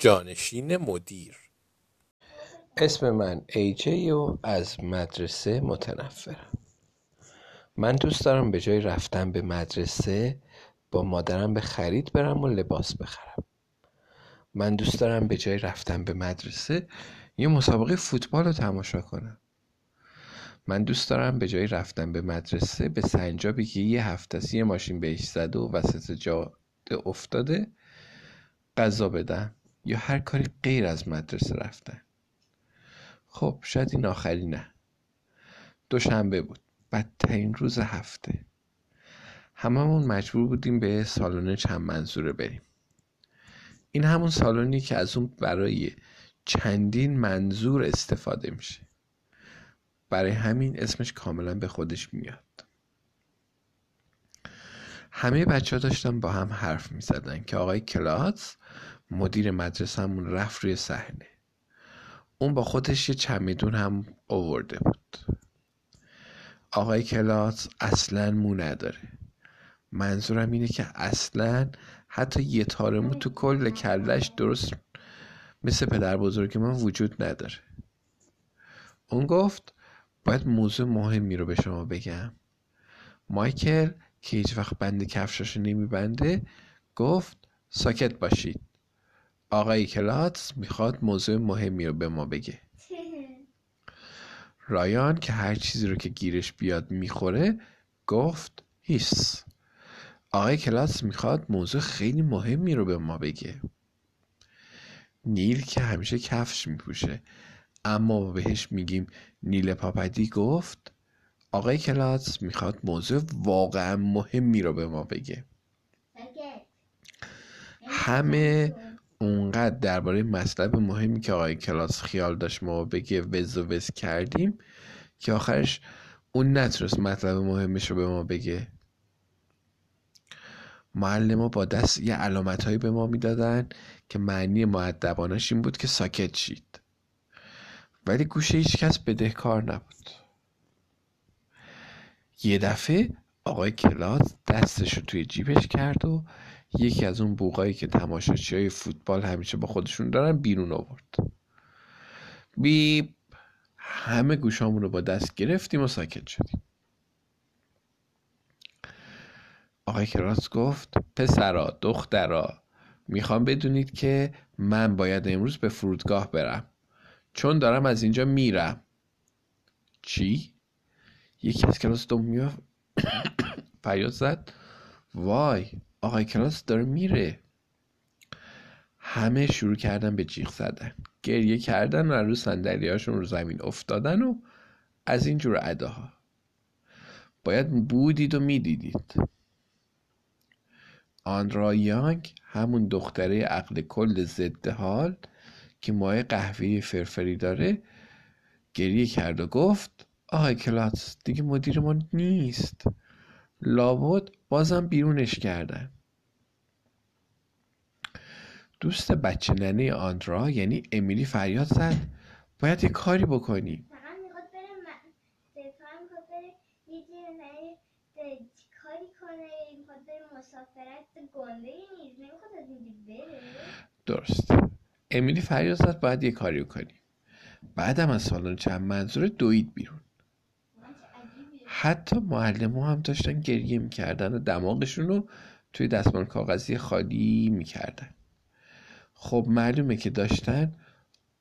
جانشین مدیر. اسم من ایجی و از مدرسه متنفرم. من دوست دارم به جای رفتن به مدرسه با مادرم به خرید برم و لباس بخرم. من دوست دارم به جای رفتن به مدرسه یه مسابقه فوتبال رو تماشا کنم. من دوست دارم به جای رفتن به مدرسه به سنجابی که یه هفته ماشین بهش زده و وسط جاده افتاده غذا بدم. یا هر کاری غیر از مدرسه رفتن. خب شاید این آخری نه. دوشنبه بود. بدترین روز هفته. هممون مجبور بودیم به سالن چند منظوره بریم. این همون سالنی که از اون برای چندین منظور استفاده میشه. برای همین اسمش کاملا به خودش میاد. همه بچه ها داشتن با هم حرف می زدن که آقای کلاس مدیر مدرسهمون رفت روی صحنه. اون با خودش یه چمدون هم آورده بود. آقای کلاس اصلا مو نداره. منظورم اینه که اصلا حتی یه تار مو تو کل کلش درست مثل پدر بزرگ من وجود نداره. اون گفت باید موضوع مهمی رو به شما بگم. مایکل که هیچ وقت بند کفشاشو نمیبنده گفت ساکت باشید. آقای کلاتس می‌خواد موضوع مهمی رو به ما بگه. رایان که هر چیزی رو که گیرش بیاد می‌خوره گفت هیس. آقای کلاس می‌خواد موضوع خیلی مهمی رو به ما بگه. نیل که همیشه کفش میپوشه. اما بهش میگیم نیل پاپدی گفت آقای کلاس می‌خواد موضوع واقعا مهمی رو به ما بگه. همه اونقدر درباره مطلب مهمی که آقای کلاس خیال داشت ما بگه وز و وز کردیم که آخرش اون نتونست مطلب مهمش رو به ما بگه. معلم با دست یه علامت هایی به ما می‌دادن که معنی معدبانش این بود که ساکت شید. ولی گوشه هیچ کس بدهکار نبود. یه دفعه آقای کلاس دستش رو توی جیبش کرد و یکی از اون بوغایی که تماشاچی های فوتبال همیشه با خودشون دارن بیرون آورد. بیپ همه گوشامون رو با دست گرفتیم و ساکت شدیم. آقای کراس گفت پسرا دخترا می‌خوام بدونید که من باید امروز به فرودگاه برم. چون دارم از اینجا میرم. چی؟ یکی از کلاس دومی فریاد زد. وای. آقای کلاس داره میره. همه شروع کردن به جیغ زدن. گریه کردن و رو صندلیهاشون رو زمین افتادن و از اینجور اداها. باید بودید و می‌دیدید. آنرا یانگ همون دختره عقل کل ضد حال که ماه قهوه‌ای فرفری داره گریه کرد و گفت آقای کلاس دیگه مدیر ما نیست. لابد بازم بیرونش کردن. دوست بچه ننه آندرا یعنی امیلی فریاد زد. باید یه کاری بکنی. درست. امیلی فریاد زد باید یه کاری کنی بعدم از سالن چند منظور دوید بیرون. حتی معلم هم داشتن گریه می‌کردن و دماغشون رو توی دستمان کاغذی خالی می‌کردن. خب معلومه که داشتن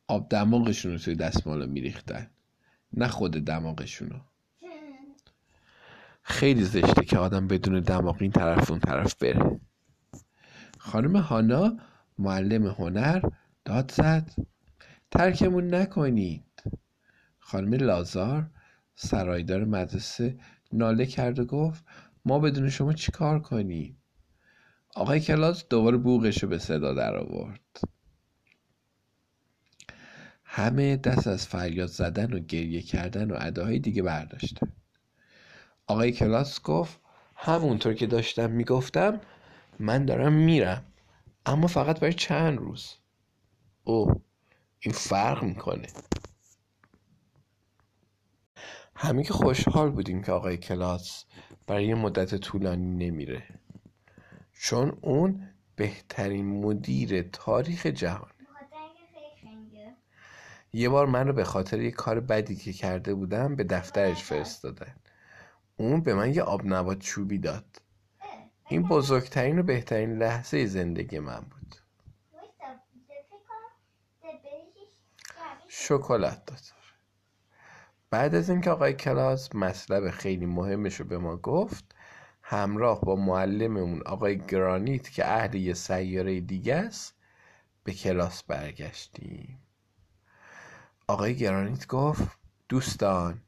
آب دماغشون رو توی دستمال میریختن نه خود دماغشون رو. خیلی زشته که آدم بدون دماغ این طرف اون طرف بره. خانم هانا معلم هنر داد زد. ترکمون نکنید. خانم لازار سرایدار مدرسه ناله کرد و گفت ما بدون شما چی کار کنیم؟ آقای کلاس دوباره بوغش رو به صدا در آورد. همه دست از فریاد زدن و گریه کردن و اداهای دیگه برداشتن آقای کلاس گفت همونطور که داشتم می‌گفتم من دارم میرم اما فقط برای چند روز. او این فرق می‌کنه. همه که خوشحال بودیم که آقای کلاس برای یه مدت طولانی نمیره. چون اون بهترین مدیر تاریخ جهانه یه بار منو به خاطر یه کار بدی که کرده بودم به دفترش فرستادن. اون به من یه آب نبات چوبی داد. این بزرگترین و بهترین لحظه زندگی من بود. شکلات داد. بعد از اینکه آقای کلاس مطلب خیلی مهمش رو به ما گفت همراه با معلممون آقای گرانیت که اهل یه سیاره دیگه است به کلاس برگشتیم. آقای گرانیت گفت دوستان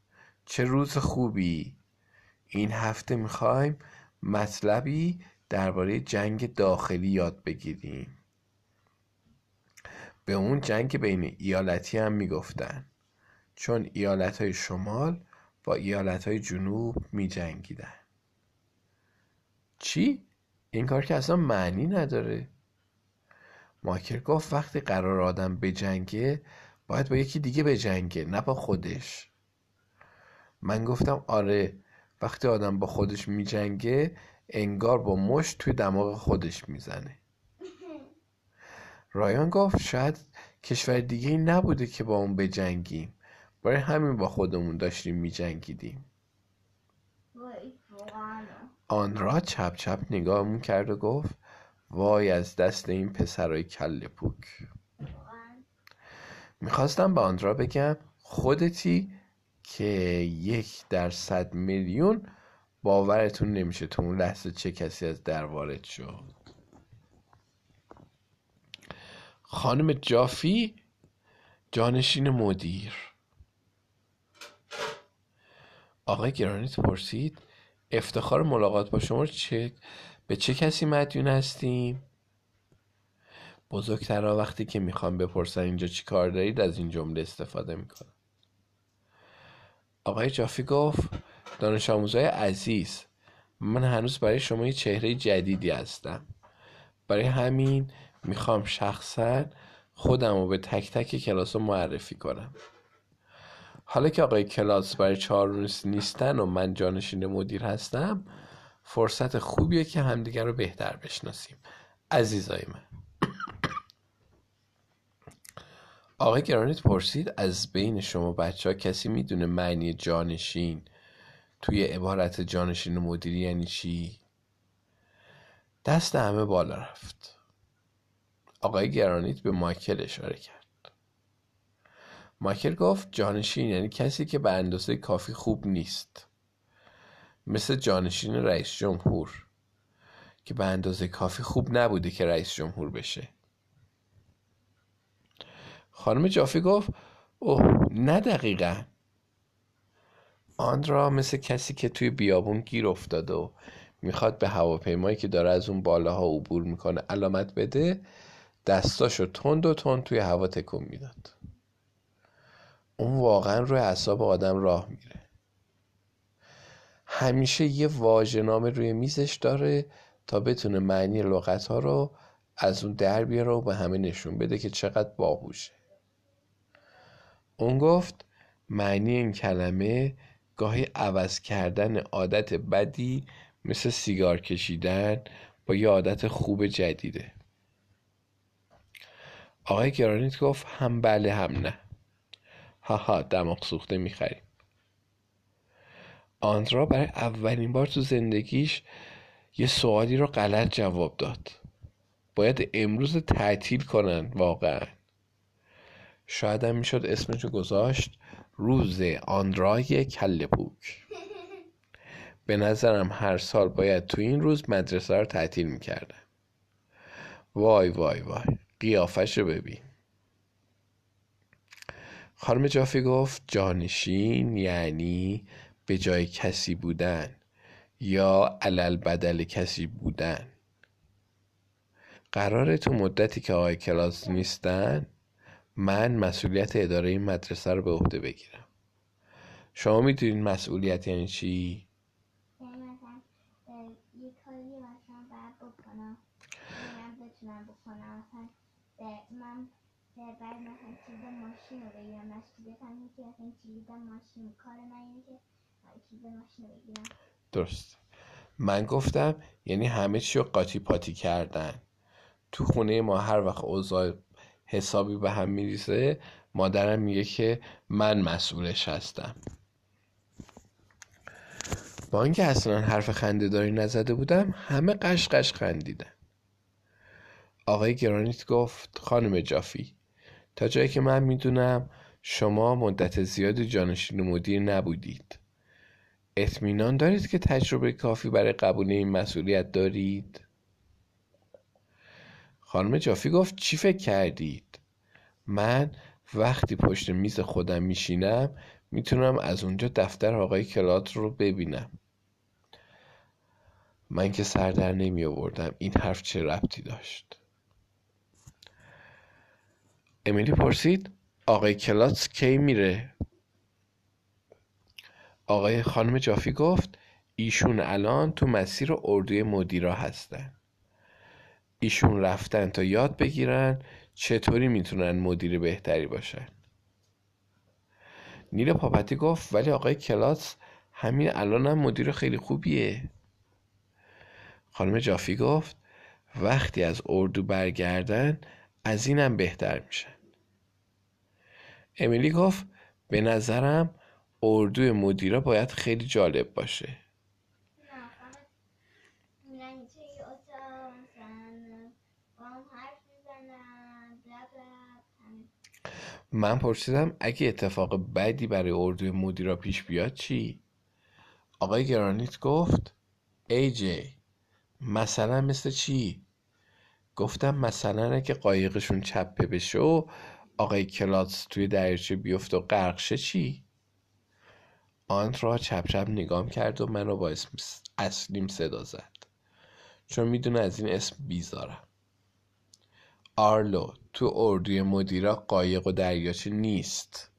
چه روز خوبی. این هفته می‌خوایم مطلبی درباره جنگ داخلی یاد بگیریم. به اون جنگ بین ایالتی هم می‌گفتن. چون ایالت های شمال با ایالت های جنوب می جنگیدن چی؟ این کار که اصلا معنی نداره. ماکر گفت وقتی قرار آدم به جنگه باید با یکی دیگه به جنگه نه با خودش. من گفتم آره وقتی آدم با خودش می جنگه انگار با مشت توی دماغ خودش می‌زنه. رایان گفت شاید کشور دیگه نبوده که با اون بجنگیم. برای همین با خودمون داشتیم می جنگیدیم آن را چپ چپ نگاهمون کرد و گفت وای از دست این پسرای کل پوک. می‌خواستم به آن را بگم خودتی که یک در صد میلیون باورتون نمیشه تو اون لحظه چه کسی از در وارد شد. خانم جافی جانشین مدیر. آقای گرانیت پرسید افتخار ملاقات با شما چه به چه کسی مدیون هستیم؟ بزرگترها وقتی که می‌خوام بپرسن اینجا چی کار دارید از این جمله استفاده می‌کنن. آقای جافی گفت دانش آموزای عزیز من هنوز برای شما یه چهره جدیدی هستم. برای همین می‌خوام شخصا خودم رو به تک تک کلاس معرفی کنم. حالا که آقای کلاس برای چهار نیستن و من جانشین مدیر هستم فرصت خوبیه که همدیگر رو بهتر بشناسیم. عزیزای من. آقای گرانیت پرسید از بین شما بچه ها کسی می‌دونه معنی جانشین توی عبارت جانشین مدیری یعنی چی؟ دست همه بالا رفت. آقای گرانیت به مایکل اشاره کرد. مایکل گفت جانشین یعنی کسی که به اندازه کافی خوب نیست. مثل جانشین رئیس جمهور که به اندازه کافی خوب نبوده که رئیس جمهور بشه. خانم جافی گفت اوه نه دقیقا. آن مثل کسی که توی بیابون گیر افتاده و می‌خواد به هواپیمایی که داره از اون بالاها عبور می‌کنه علامت بده دستاشو تند و تند توی هوا تکون می‌داد. اون واقعا روی اعصاب آدم راه میره همیشه یه واژه روی میزش داره تا بتونه معنی لغت ها رو از اون در بیاره و به همه نشون بده که چقدر باهوشه. اون گفت معنی این کلمه گاهی عوض کردن عادت بدی مثل سیگار کشیدن با یه عادت خوب جدیده. آقای گرانیت گفت هم بله هم نه. هاها دماغ سوخته می‌خریم. آندرا برای اولین بار تو زندگیش یه سوالی رو غلط جواب داد. باید امروز تعطیل کنن واقعا. شاید هم می‌شد اسمشو گذاشت روز آندرای کل پوک. به نظرم هر سال باید تو این روز مدرسه رو تعطیل می‌کردن. وای وای وای. قیافش رو ببین. خانم جافی گفت جانشین یعنی به جای کسی بودن یا علل بدل کسی بودن قراره تو مدتی که آقای کلاس نیستن من مسئولیت اداره این مدرسه رو به عهده بگیرم شما می‌دونین مسئولیت یعنی چی؟ بعد مثلا کلید ماشین رو بگیرم مسئولیتم که مثلا کلید ماشین کار من اینه که کلید ماشین رو بگیرم. درست. من گفتم یعنی همه چی رو قاطی پاتی کردن. تو خونه ما هر وقت اوضاع حسابی به هم میریزه مادرم میگه که من مسئولش هستم. با اینکه اصلا حرف خنده داری نزده بودم همه قشقش خندیدن. آقای گرانیت گفت خانم جافی تا جایی که من می‌دونم شما مدت زیادی جانشین مدیر نبودید. اطمینان دارید که تجربه کافی برای قبول این مسئولیت دارید؟ خانم جافی گفت چی فکر کردید؟ من وقتی پشت میز خودم میشینم می‌تونم از اونجا دفتر آقای کلات رو ببینم. من که سر در نمی آوردم این حرف چه ربطی داشت؟ امیلی پرسید آقای کلاتس کی میره؟ آقای خانم جافی گفت ایشون الان تو مسیر اردوی مدیرا هستن. ایشون رفتن تا یاد بگیرن چطوری می‌تونن مدیر بهتری باشن. نیل پاپتی گفت ولی آقای کلاس همین الان هم مدیر خیلی خوبیه. خانم جافی گفت وقتی از اردو برگردن از اینم بهتر میشن امیلی گفت به نظرم اردوی مدیرا باید خیلی جالب باشه من پرسیدم اگه اتفاق بدی برای اردوی مدیرا پیش بیاد چی؟ آقای گرانیت گفت ای جی مثلا مثل چی؟ گفتم مثلا اگه قایقشون چپه بشه و آقای کلاس توی دریاچه بیفت و غرق چی؟ آن را چپ چپ نگام کرد و من رو با اسم اصلیم صدا زد. چون می‌دونه از این اسم بیزارم. آرلو تو اردوی مدیرا قایق و دریاچه نیست.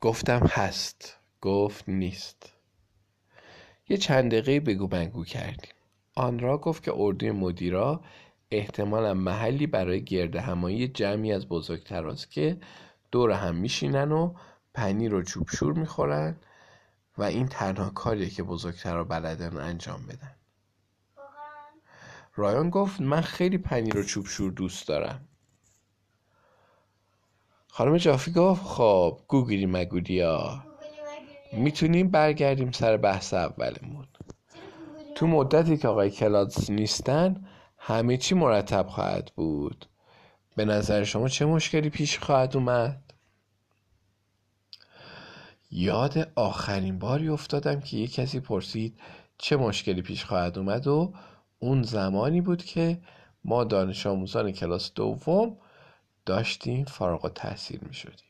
گفتم هست. گفت نیست. یه چند دقیقه بگو بگو کردیم آن را گفت که اردوی مدیرا احتمالا محلی برای گرد همایی جمعی از بزرگتراست که دور هم میشینن و پنیر و چوبشور می‌خورن و این تنها کاریه که بزرگترا بلدن انجام بدن. رایان گفت من خیلی پنیر و چوبشور دوست دارم. خانم جافی گفت خب گوگلی مگودیا. می‌تونیم برگردیم سر بحث اولمون. تو مدتی که آقای کلادز نیستن همه چی مرتب خواهد بود. به نظر شما چه مشکلی پیش خواهد اومد؟ یاد آخرین باری افتادم که یک کسی پرسید چه مشکلی پیش خواهد اومد و اون زمانی بود که ما دانش آموزان کلاس دوم داشتیم فارغ و تحصیل می شدیم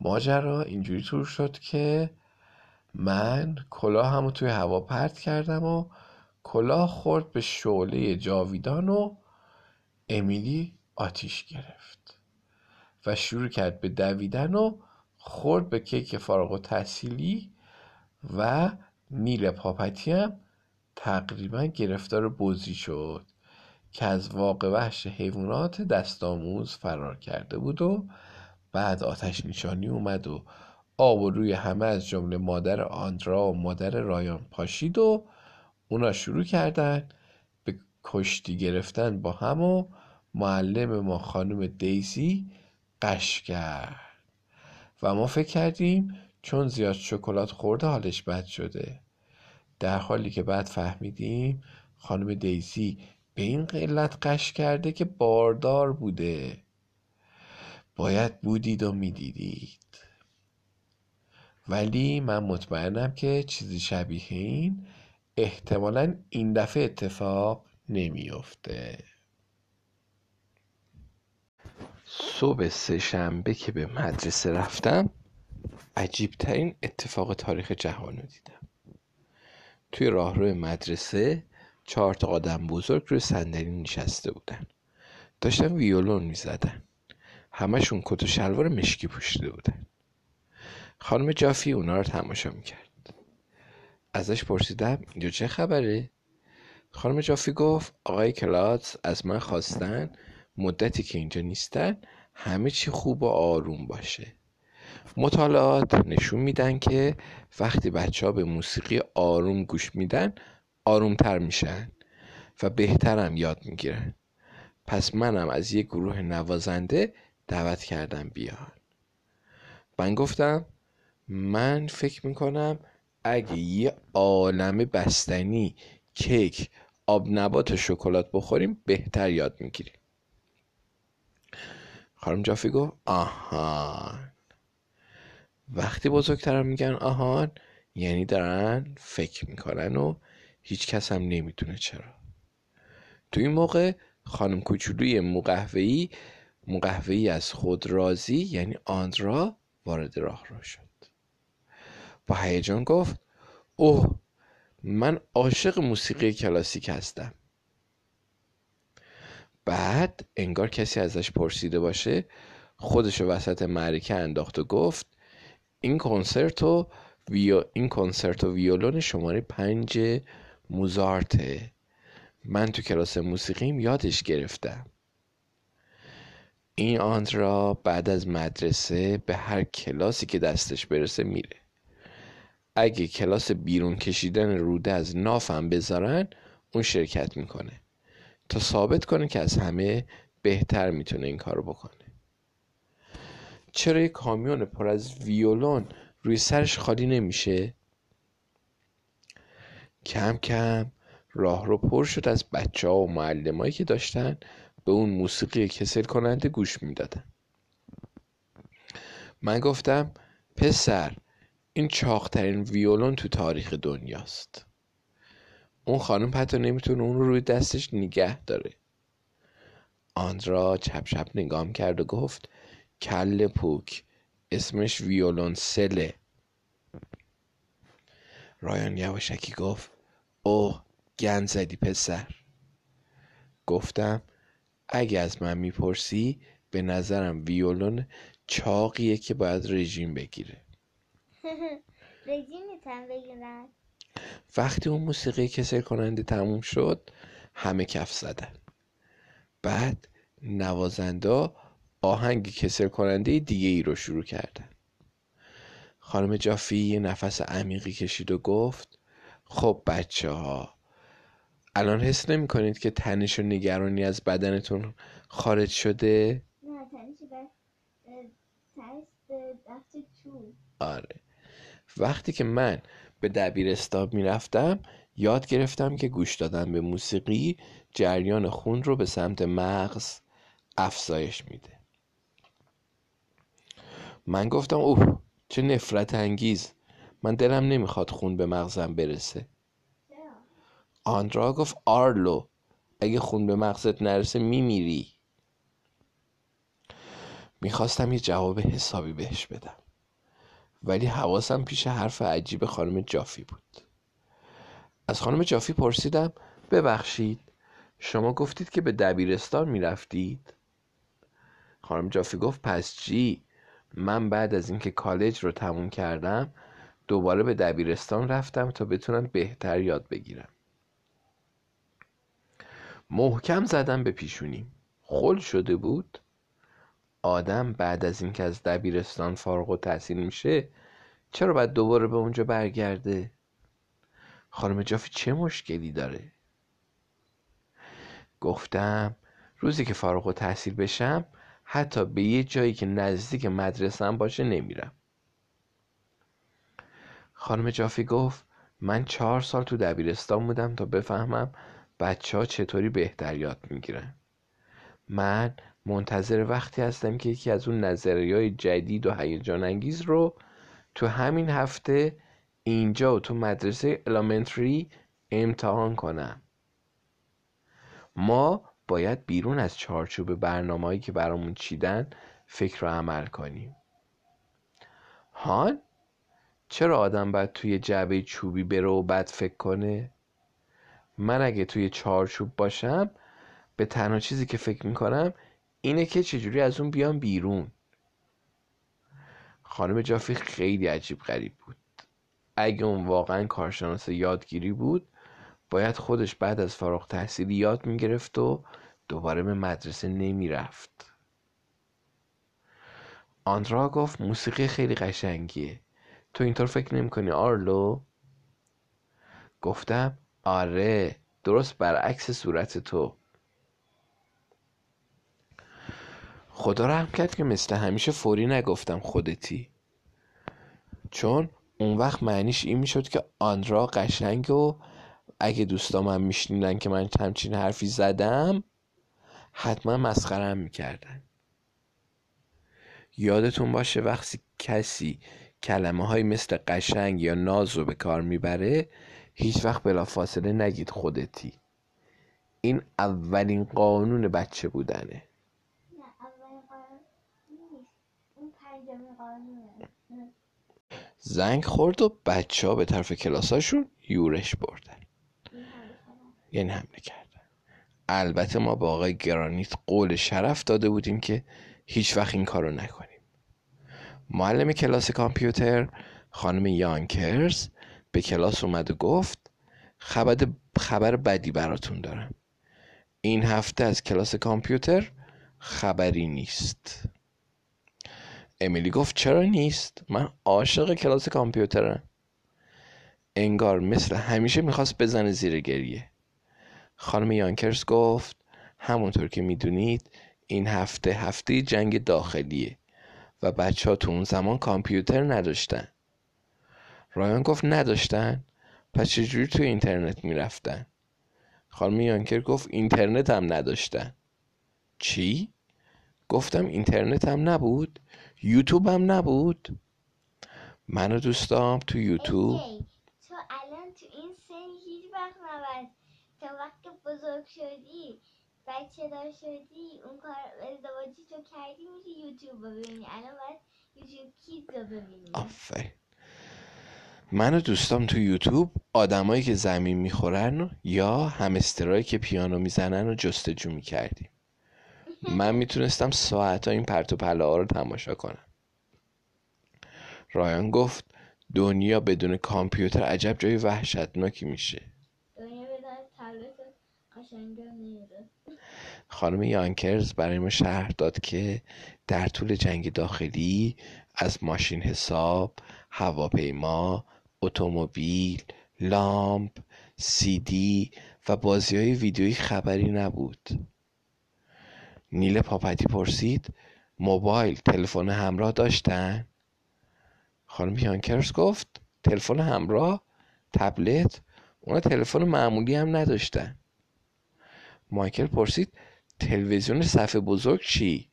ماجرا اینجوری طور شد که من کلاه همو توی هوا پرت کردم و کلاه خورد به شعله جاویدان و امیلی آتیش گرفت و شروع کرد به دویدن و خورد به کیک فارغ و تحصیلی و نیل پاپتی هم تقریبا گرفتار بزی شد که از واقع وحش حیوانات دست آموز فرار کرده بود و بعد آتش نشانی اومد و آب و روی همه از جمله مادر آندرا و مادر رایان پاشید و اونا شروع کردن به کشتی گرفتن با هم و معلم ما خانم دیزی قش کرد. و ما فکر کردیم چون زیاد شکلات خورده حالش بد شده. در حالی که بعد فهمیدیم خانم دیزی به این قلت قش کرده که باردار بوده. باید بودید و می‌دیدید. ولی من مطمئنم که چیزی شبیه این احتمالا این دفعه اتفاق نمیافته. صبح سهشنبه که به مدرسه رفتم عجیبترین اتفاق تاریخ جهان رو دیدم. توی راهرو مدرسه چهار تا آدم بزرگ روی صندلی نشسته بودن. داشتن ویولون می‌زدن. همشون کت و شلوار مشکی پوشیده بودن خانم جافی اونا رو تماشا می‌کرد. ازش پرسیدم اینجا چه خبره؟ خانم جافی گفت آقای کلاتس از من خواستن مدتی که اینجا نیستن همه چی خوب و آروم باشه. مطالعات نشون میدن که وقتی بچه ها به موسیقی آروم گوش میدن آرومتر میشن و بهترم یاد می‌گیرن. پس منم از یک گروه نوازنده دعوت کردم بیان. من گفتم من فکر می‌کنم اگه یه عالم بستنی کیک آب نبات و شکلات بخوریم بهتر یاد می‌گیریم. خانم جافی گفت آهان. وقتی بزرگترم میگن آهان یعنی دارن فکر می‌کنن و هیچ کس هم نمی‌دونه چرا. تو این موقع خانم کوچولوی مقهوهی مقهوهی از خود راضی یعنی آندرا وارد راه را شد. با هیجان گفت اوه من عاشق موسیقی کلاسیک هستم. بعد انگار کسی ازش پرسیده باشه خودش وسط معرکه انداخت و گفت این کنسرت و این کنسرت و ویولون شماره پنج موزارته. من تو کلاس موسیقیم یادش گرفتم. این آندرا بعد از مدرسه به هر کلاسی که دستش برسه میره. اگه کلاس بیرون کشیدن روده از نافم بذارن اون شرکت می‌کنه. تا ثابت کنه که از همه بهتر می‌تونه این کارو بکنه. چرا یه کامیون پر از ویولون روی سرش خالی نمیشه؟ کم کم راه رو پر شد از بچه ها و معلم که داشتن به اون موسیقی کسل کننده گوش می‌دادن من گفتم پسر این چاقترین ویولون تو تاریخ دنیاست. اون خانم حتی نمی‌تونه اون رو روی دستش نگه داره. آندرا چپ چپ نگام کرد و گفت کل پوک اسمش ویولون سله. رایان یواشکی گفت اوه گند زدی پسر. گفتم اگه از من می‌پرسی به نظرم ویولون چاقیه که باید رژیم بگیره. بگیرن وقتی اون موسیقی کسر کننده تموم شد همه کف زدن. بعد نوازنده آهنگ کسر کننده دیگه ای رو شروع کردن. خانم جافی یه نفس عمیقی کشید و گفت خب بچه ها الان حس نمی کنید که تنش و نگرانی از بدنتون خارج شده؟ نه تنش آره. وقتی که من به دبیرستان می‌رفتم یاد گرفتم که گوش دادن به موسیقی جریان خون رو به سمت مغز افزایش میده. من گفتم اوه چه نفرت انگیز. من دلم نمی‌خواد خون به مغزم برسه. آندرا گفت آرلو اگه خون به مغزت نرسه میمیری. می‌خواستم یه جواب حسابی بهش بدم ولی حواسم پیش حرف عجیب خانم جافی بود. از خانم جافی پرسیدم ببخشید شما گفتید که به دبیرستان می‌رفتید؟ خانم جافی گفت پس چی؟ من بعد از اینکه کالج رو تموم کردم دوباره به دبیرستان رفتم تا بتونم بهتر یاد بگیرم. محکم زدم به پیشونیم. خل شده بود. آدم بعد از اینکه از دبیرستان فارغ و تحصیل میشه چرا باید دوباره به اونجا برگرده؟ خانم جافی چه مشکلی داره؟ گفتم روزی که فارغ و تحصیل بشم حتی به یه جایی که نزدیک مدرسم باشه نمیرم. خانم جافی گفت من چهار سال تو دبیرستان بودم تا بفهمم بچه ها چطوری بهتر یاد می‌گیرن؟ من منتظر وقتی هستم که یکی از اون نظریه جدید و هیجان انگیز رو تو همین هفته اینجا و تو مدرسه المنتری امتحان کنم. ما باید بیرون از چارچوب برنامه‌ای که برامون چیدن فکر و عمل کنیم. هان چرا آدم باید توی جعبه چوبی بره و بعد فکر کنه؟ من اگه توی چارچوب باشم به تنها چیزی که فکر می‌کنم اینه که چجوری از اون بیام بیرون. خانم جافی خیلی عجیب غریب بود. اگه اون واقعا کارشناس یادگیری بود باید خودش بعد از فارغ تحصیلی یاد می‌گرفت و دوباره به مدرسه نمی‌رفت. آندرا گفت موسیقی خیلی قشنگیه. تو اینطور فکر نمی کنی آرلو؟ گفتم آره درست برعکس صورت تو. خدا رحم کرد که مثل همیشه فوری نگفتم خودتی. چون اون وقت معنیش این می‌شد که آندرا قشنگ و اگه دوستام هم میشنیدن که من همچین حرفی زدم حتما مسخرم می‌کردن. یادتون باشه وقتی کسی کلمه های مثل قشنگ یا ناز رو به کار می‌بره هیچ وقت بلا فاصله نگید خودتی. این اولین قانون بچه بودنه. زنگ خورد و بچه ها به طرف کلاساشون یورش بردن. یعنی حمله کردن. البته ما با آقای گرانیت قول شرف داده بودیم که هیچ وقت این کارو نکنیم. معلم کلاس کامپیوتر خانم یانکرز به کلاس اومد و گفت خبر, خبر بدی براتون دارم. این هفته از کلاس کامپیوتر خبری نیست. امیلی گفت چرا نیست؟ من عاشق کلاس کامپیوترم. انگار مثل همیشه می‌خواست بزنه زیر گریه. خانم یانکرز گفت همونطور که می‌دونید این هفته هفته جنگ داخلیه و بچه ها تو اون زمان کامپیوتر نداشتن. رایان گفت نداشتن؟ پس چجوری تو اینترنت می‌رفتن؟ خانم یانکر گفت اینترنت هم نداشتن. چی؟ گفتم اینترنت هم نبود؟ یوتیوب هم نبود؟ من و دوستام تو یوتیوب. تو الان تو این سن هیچ وقت نباید. تا وقت بزرگ شدی بچه دار شدی اون کار ازدواجی تو کردی میری یوتیوب رو ببینی. الان باید یوتیوب کیز رو ببینی. آفرین. من و دوستام تو یوتیوب آدمایی که زمین می‌خورن و یا همسترایی که پیانو می‌زنن و جستجو می‌کردیم. من می‌تونستم ساعت این پرت و پله ها رو تماشا کنم. رایان گفت دنیا بدون کامپیوتر عجب جای وحشتناکی میشه. خانم یانکرز برای ما شرح داد که در طول جنگ داخلی از ماشین حساب، هواپیما، اتومبیل، لامپ، سیدی و بازی های ویدیویی خبری نبود. نیل پاپتی پرسید موبایل تلفن همراه داشتن؟ خانم یانکرز گفت تلفن همراه تبلت اونا تلفن معمولی هم نداشتن مایکل پرسید تلویزیون صفحه بزرگ چی؟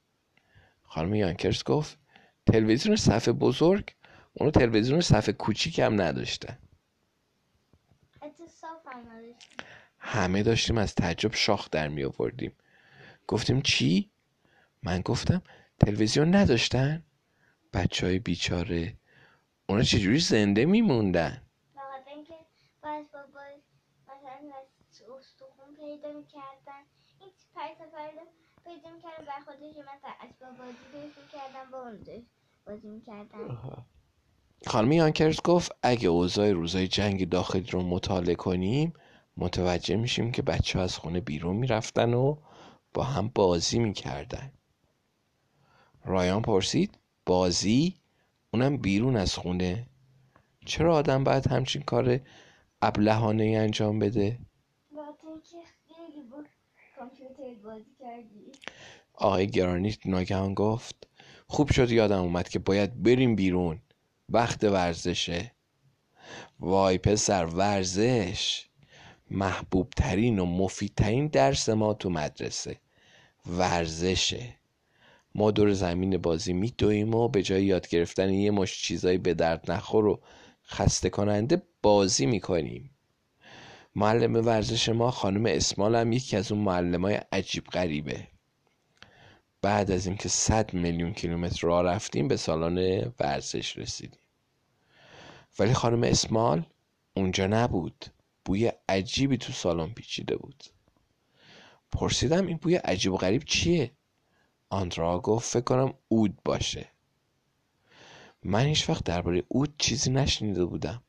خانم یانکرز گفت تلویزیون صفحه بزرگ اونو تلویزیون صفحه کوچیک هم نداشتن همه داشتیم از تعجب شاخ در می آوردیم. گفتیم چی؟ من گفتم تلویزیون نداشتن؟ بچه های بیچاره. اونا چجوری زنده میموندن؟ باز بابا مثلا از استخون پیدا می‌کردن. این پرت پرت پیدا می‌کردن بر خودش مثلا اسباب بازی درست می‌کردن با اون بازی می‌کردن. خانم یانکرز گفت اگه اوضاع روزای جنگ داخلی رو مطالعه کنیم متوجه میشیم که بچه ها از خونه بیرون می‌رفتن و با هم بازی می‌کردن رایان پرسید بازی؟ اونم بیرون از خونه چرا آدم باید همچین کار ابلهانه ای انجام بده؟ آقای گرانیت ناگهان گفت خوب شد یادم اومد که باید بریم بیرون وقت ورزشه. وای پسر ورزش. محبوب ترین و مفیدترین درس ما تو مدرسه. ورزشه. ما دور زمین بازی میدویم و به جای یاد گرفتن یه مش چیزایی به درد نخور و خسته کننده بازی می‌کنیم. معلم ورزش ما خانم اسمال هم یکی از اون معلم های عجیب غریبه. بعد از اینکه 100 میلیون کیلومتر راه رفتیم به سالن ورزش رسیدیم. ولی خانم اسمال اونجا نبود. بوی عجیبی تو سالن پیچیده بود. پرسیدم این بوی عجیب و غریب چیه؟ آندرا گفت فکر کنم اود باشه. من هیچ وقت درباره اود چیزی نشنیده بودم.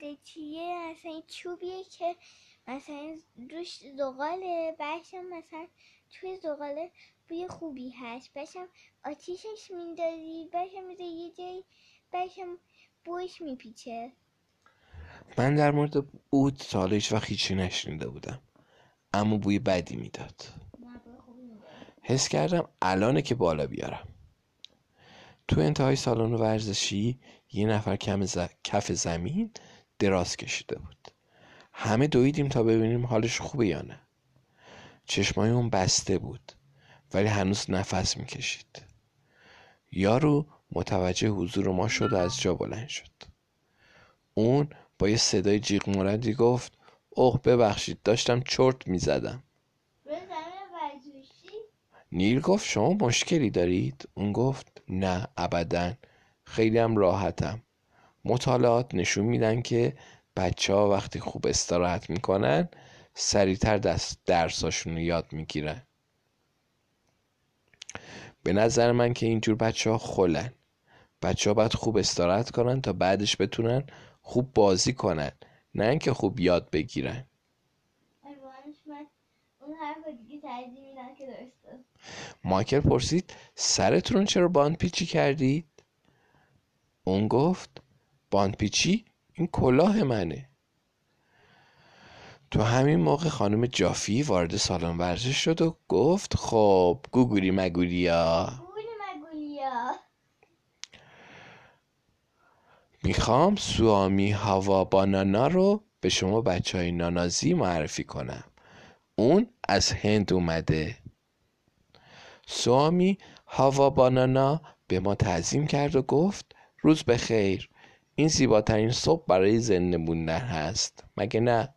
بودی مثلا چوبیه که مثلا روش زغاله بعدشم مثلا توی زغاله بوی خوبی هست. بعدشم آتیشش میندازی بعدشم می‌ذاری یه جایی بعدشم بویش میپیچه. من در مورد اود تا حالا هیچ وقت نشنیده بودم. اما بوی بدی می‌داد. حس کردم الانه که بالا بیارم. تو انتهای سالن ورزشی یه نفر کم ز- کف زمین دراز کشیده بود. همه دویدیم تا ببینیم حالش خوبه یا نه. چشمای اون بسته بود ولی هنوز نفس می‌کشید. یارو متوجه حضور ما شد و از جا بلند شد. اون با یه صدای جیغ مردی گفت اوه ببخشید داشتم چرت می‌زدم. نیل گفت شما مشکلی دارید؟ اون گفت نه ابدا. خیلی هم راحتم. مطالعات نشون میدن که بچه ها وقتی خوب استراحت می‌کنن سریعتر دست درساشون رو یاد می‌گیرن. به نظر من که اینجور بچه ها خلن. بچه ها باید خوب استراحت کنن تا بعدش بتونن خوب بازی کنن نه اینکه خوب یاد بگیرن. مایکل پرسید سرتون چرا باند پیچی کردید؟ اون گفت باند پیچی این کلاه منه. تو همین موقع خانم جافی وارد سالن ورزش شد و گفت خب گوگوری مگوریا. می‌خوام سوامی هوا بانانا رو به شما بچه های نانازی معرفی کنم. اون از هند اومده. سوامی هوا بانانا به ما تعظیم کرد و گفت روز بخیر. این زیباترین صبح برای زنده موندن هست. مگه نه؟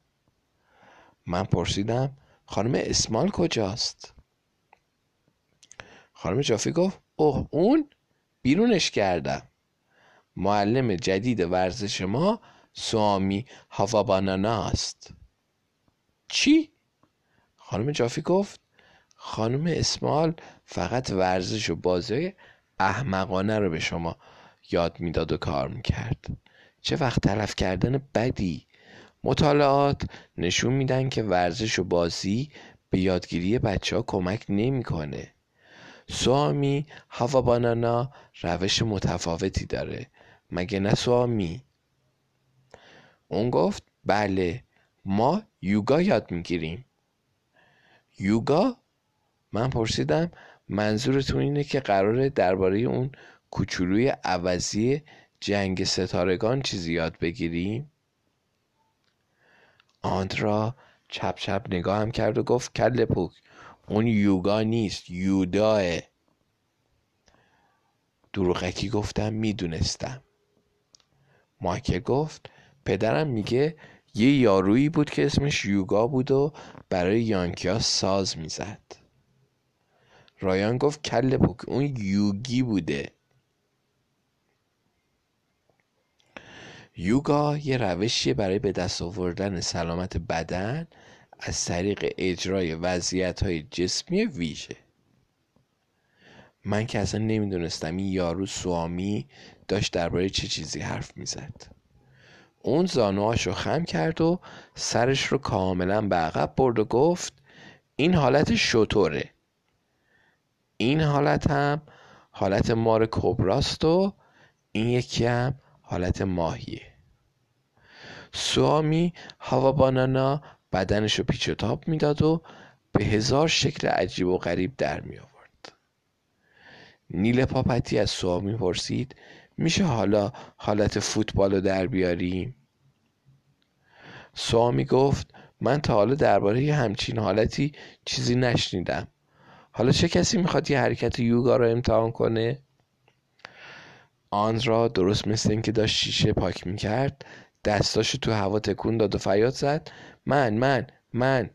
من پرسیدم خانم اسمال کجاست؟ خانم جافی گفت اوه اون بیرونش کردم. معلم جدید ورزش ما سوامی هوا بانانا است چی؟ خانم جافی گفت خانم اسمال فقط ورزش و بازی احمقانه رو به شما یاد می‌داد و کار می‌کرد چه وقت تلف کردن بدی مطالعات نشون میدن که ورزش و بازی به یادگیری بچه ها کمک نمی‌کنه. سوامی هوا بانانا روش متفاوتی داره مگه نه سوامی؟ اون گفت بله ما یوگا یاد می‌گیریم یوگا؟ من پرسیدم منظورتون اینه که قراره درباره اون کوچولوی عوضی جنگ ستارگان چیزی یاد بگیریم؟ آندرا چپ چپ نگاهم کرد و گفت کل پوک اون یوگا نیست یوداه. دروغکی گفتم می‌دونستم. مایکل گفت پدرم میگه یه یارویی بود که اسمش یوگا بود و برای یانکیا ساز می‌زد. رایان گفت کل پوک اون یوگی بوده. یوگا یه روشیه برای به دست آوردن سلامت بدن. از طریق اجرای وضعیت های جسمی ویژه. من که اصلا نمی‌دونستم این یارو سوامی داشت درباره چه چیزی حرف می‌زد. اون زانوهاشو خم کرد و سرش رو کاملا به عقب برد و گفت این حالت شطوره. این حالت هم حالت مار کبراست و این یکی هم حالت ماهیه. سوامی هوا بانانا بدنش رو پیچ و تاب می‌داد و به هزار شکل عجیب و غریب در می آورد. نیل پاپتی از سوامی پرسید میشه حالا حالت فوتبال رو در بیاریم؟ سوامی گفت من تا حالا درباره همچین حالتی چیزی نشنیدم. حالا چه کسی می‌خواد یه حرکت یوگا رو امتحان کنه؟ آندرا درست مثل اینکه داشت شیشه پاک می‌کرد دستاشو تو هوا تکون داد و فریاد زد. من من من.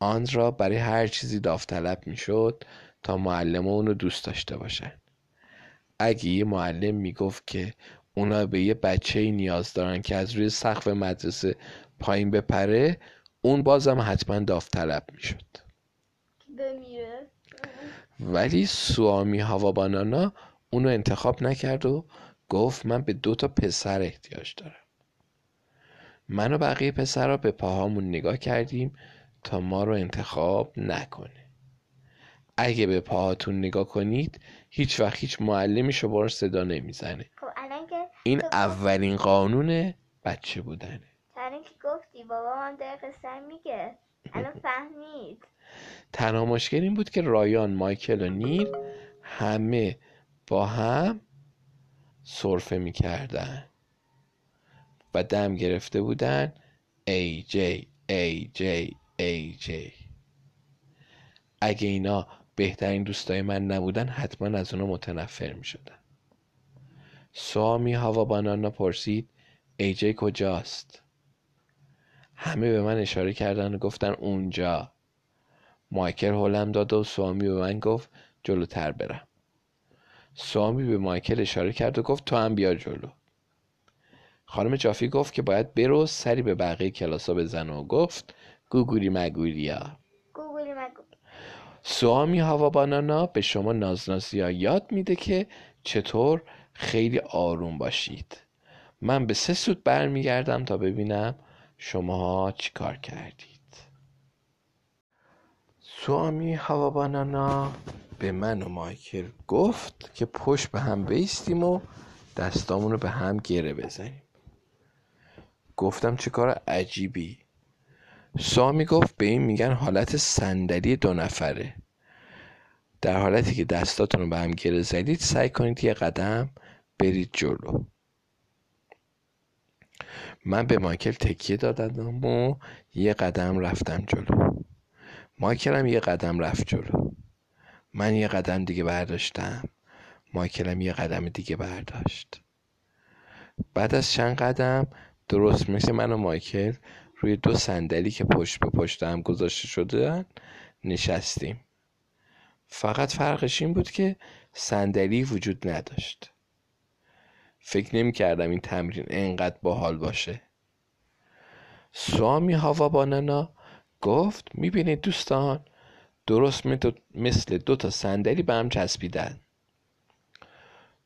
آندرا برای هر چیزی داوطلب می‌شد تا معلم اونو دوست داشته باشن. اگه یه معلم می‌گفت که اونا به یه بچه نیاز دارن که از روی سقف مدرسه پایین بپره اون بازم حتما داوطلب می‌شد. بمیره ولی سوامی هوا بانانا اونو انتخاب نکرد و گفت من به دو تا پسر احتیاج دارم. من و بقیه پسرها به پاهامون نگاه کردیم تا ما رو انتخاب نکنه. اگه به پاهاتون نگاه کنید هیچ وقت هیچ معلمی شما رو صدا نمی‌زنه. خب الان این اولین قانون بچه بودنه. تنها که گفتی بابا هم داره قصه میگه. الان فهمید. تنها مشکل این بود که رایان مایکل و نیل همه با هم سرفه می‌کردن. و دم گرفته بودن ای جی ای جی ای جی. اگه اینا بهترین دوستای من نبودن حتما از اونا متنفر می شدن سوامی هوا بانانا پرسید ای جی کجاست؟ همه به من اشاره کردن و گفتن اونجا. مایکل هلم داد و سوامی به من گفت جلوتر برم. سوامی به مایکل اشاره کرد و گفت تو هم بیا جلو. خانم جافی گفت که باید برو سری به بقیه کلاسا بزن و گفت گوگوری مگوریا مگو سوامی هوا بانانا به شما نازنازیا یاد میده که چطور خیلی آروم باشید. من به سه سود برمیگردم تا ببینم شماها چی کار کردید. سوامی هوا بانانا به من و مایکل گفت که پشت به هم بیستیم و دستامون رو به هم گره بزنیم. گفتم چه کار عجیبی. سامی گفت به این میگن حالت صندلی دو نفره. در حالتی که دستاتون رو به هم گره زدید سعی کنید یه قدم برید جلو. من به مایکل تکیه دادم و یه قدم رفتم جلو. مایکل هم یه قدم رفت جلو. من یه قدم دیگه برداشتم. مایکل هم یه قدم دیگه برداشت. بعد از چند قدم درست مثل من و مایکل روی دو صندلی که پشت به پشت هم گذاشته شدن نشستیم. فقط فرقش این بود که صندلی وجود نداشت. فکر نمی کردم این تمرین انقدر باحال باشه. سوامی هوا بانانا گفت می‌بینید دوستان درست مثل دو تا صندلی به هم چسبیدن.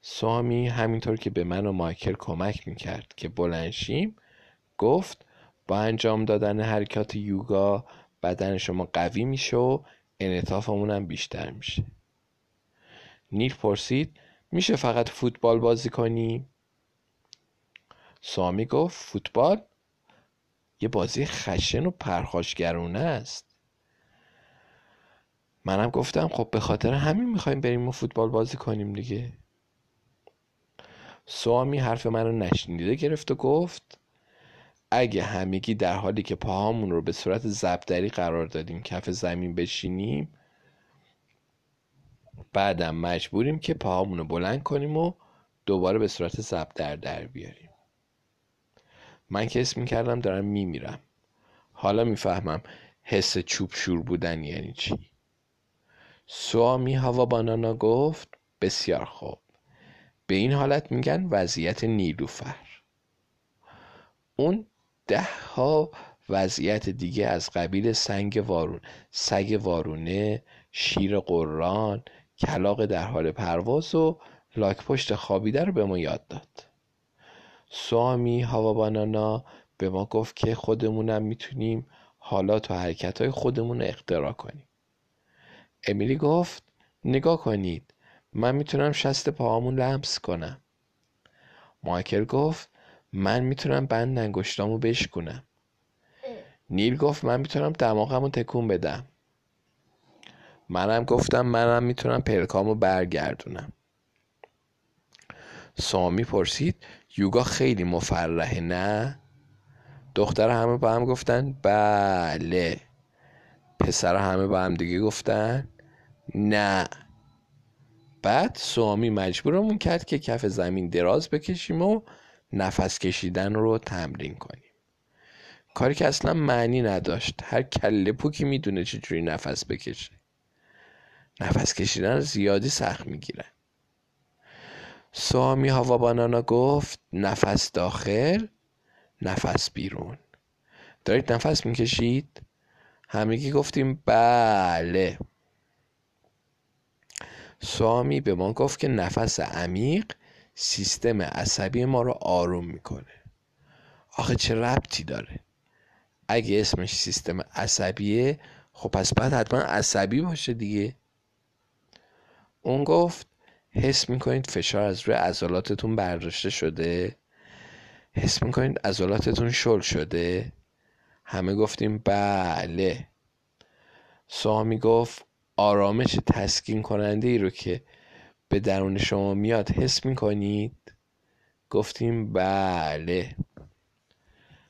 سوامی همینطور که به من و مایکل کمک می‌کرد که بلنشیم گفت با انجام دادن حرکات یوگا بدن شما قوی میشه و انعطافمون هم بیشتر میشه. نیل پرسید میشه فقط فوتبال بازی کنی؟ سامی گفت فوتبال یه بازی خشن و پرخاشگرونه است. منم گفتم خب به خاطر همین می‌خوایم بریم و فوتبال بازی کنیم دیگه. سوامی حرف منو نشنیده گرفت و گفت اگه همگی در حالی که پاهامون رو به صورت زبدری قرار دادیم کف زمین بشینیم بعدم مجبوریم که پاهامون رو بلند کنیم و دوباره به صورت زبدر در بیاریم. من که اسم می‌کردم دارم میمیرم. حالا می‌فهمم حس چوب شور بودن یعنی چی. سوامی هوا بانانا گفت بسیار خوب. به این حالت میگن وضعیت نیلوفر. اون ده ها وضعیت دیگه از قبیل سنگ وارون. سگ وارونه شیر قران کلاق در حال پرواز و لاک پشت خوابیده رو به ما یاد داد. سوامی هوا بانانا به ما گفت که خودمونم می‌تونیم حالات و حرکت های خودمون رو اختراع کنیم. امیلی گفت نگاه کنید من می‌تونم شست پاهامون لمس کنم. مایکل گفت من می‌تونم بند انگشتامو بشکنم نیل گفت من می‌تونم دماغمو تکون بدم. منم گفتم منم می‌تونم پلکامو برگردونم. سامی پرسید یوگا خیلی مفرحه نه؟ دختر همه با هم گفتن بله. پسر همه با هم دیگه گفتن نه. بعد سوامی مجبورمون کرد که کف زمین دراز بکشیم و نفس کشیدن رو تمرین کنیم. کاری که اصلا معنی نداشت. هر کله پوکی می‌دونه چجوری نفس بکشه. نفس کشیدن زیادی سخت می‌گیره. سوامی هوا بانانا گفت نفس داخل نفس بیرون. دارید نفس می‌کشید؟ همگی گفتیم بله. سوامی به ما گفت که نفس عمیق سیستم عصبی ما رو آروم می‌کنه. آخه چه ربطی داره؟ اگه اسمش سیستم عصبیه خب پس باید حتما عصبی باشه دیگه. اون گفت حس می‌کنید فشار از روی عضلاتتون برداشته شده؟ حس می‌کنید عضلاتتون شل شده؟ همه گفتیم بله. سوامی گفت آرامش تسکین کننده ای رو که به درون شما میاد حس می‌کنید؟ گفتیم بله.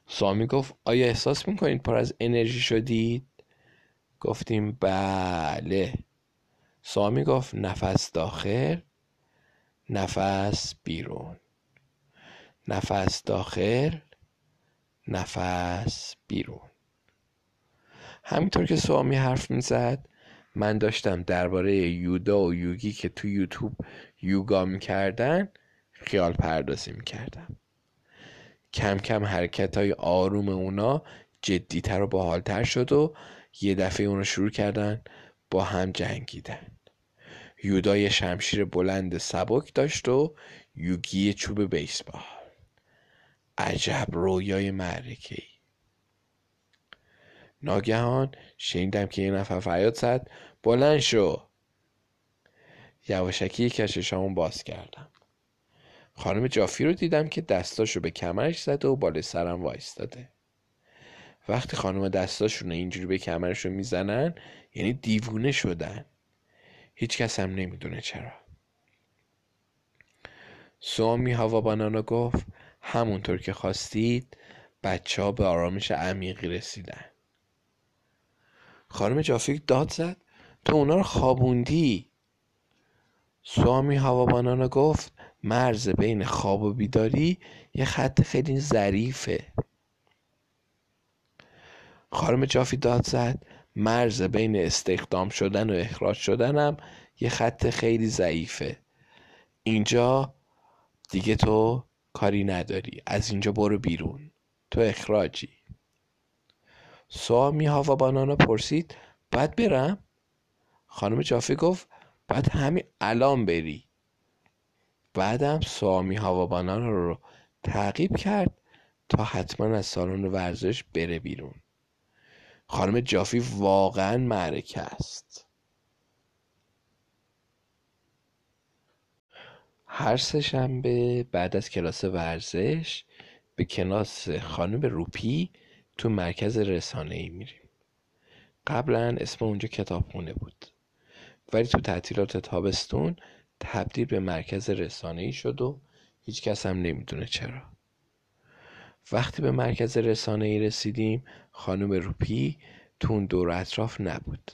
سامی گفت آیا احساس می‌کنید پر از انرژی شدید؟ گفتیم بله. سامی گفت نفس داخل نفس بیرون. نفس داخل نفس بیرون. همینطور که سوامی حرف می‌زد من داشتم درباره یودا و یوگی که تو یوتیوب یوگا می‌کردن خیال پردازی می‌کردم. کم کم حرکت های آروم اونا جدیتر و باحالتر شد و یه دفعه اونو شروع کردن با هم جنگیدن. یودا یه شمشیر بلند سبک داشت و یوگی چوب بیسبال. عجب رویای معرکه ای ناگهان شنیدم که یه نفر فریاد زد. بلند شو. یواشکی یک چشامو باز کردم. خانم جافی رو دیدم که دستاشو به کمرش زده و بالای سرم وایستاده. وقتی خانم دستاشون اینجوری به کمرشون می‌زنن یعنی دیوونه شدن. هیچ کس هم نمی‌دونه چرا. سوامی هوا بانانا گفت همونطور که خواستید بچه ها به آرامش عمیقی رسیدن. خانم جافیک داد زد. تو اونا رو خوابوندی. سوامی هوا بانانا گفت مرز بین خواب و بیداری یه خط خیلی ظریفه. خانم جافی داد زد مرز بین استخدام شدن و اخراج شدنم یه خط خیلی ضعیفه. اینجا دیگه تو کاری نداری. از اینجا برو بیرون. تو اخراجی. سوامی هاوا بانانا پرسید باید برم؟ خانم جافی گفت باید همین الان بری. بعدم سوامی هاوا بانانا رو تعقیب کرد تا حتما از سالن ورزش بره بیرون. خانم جافی واقعا معرکه است. هر سه شنبه بعد از کلاس ورزش به کلاس خانم روپی تو مرکز رسانه ای میریم. قبلا اسم اونجا کتابخونه بود. ولی تو تعطیلات تابستون تبدیل به مرکز رسانه ای شد و هیچ کس هم نمی‌دونه چرا. وقتی به مرکز رسانه رسیدیم خانم روپی تو اون دور اطراف نبود.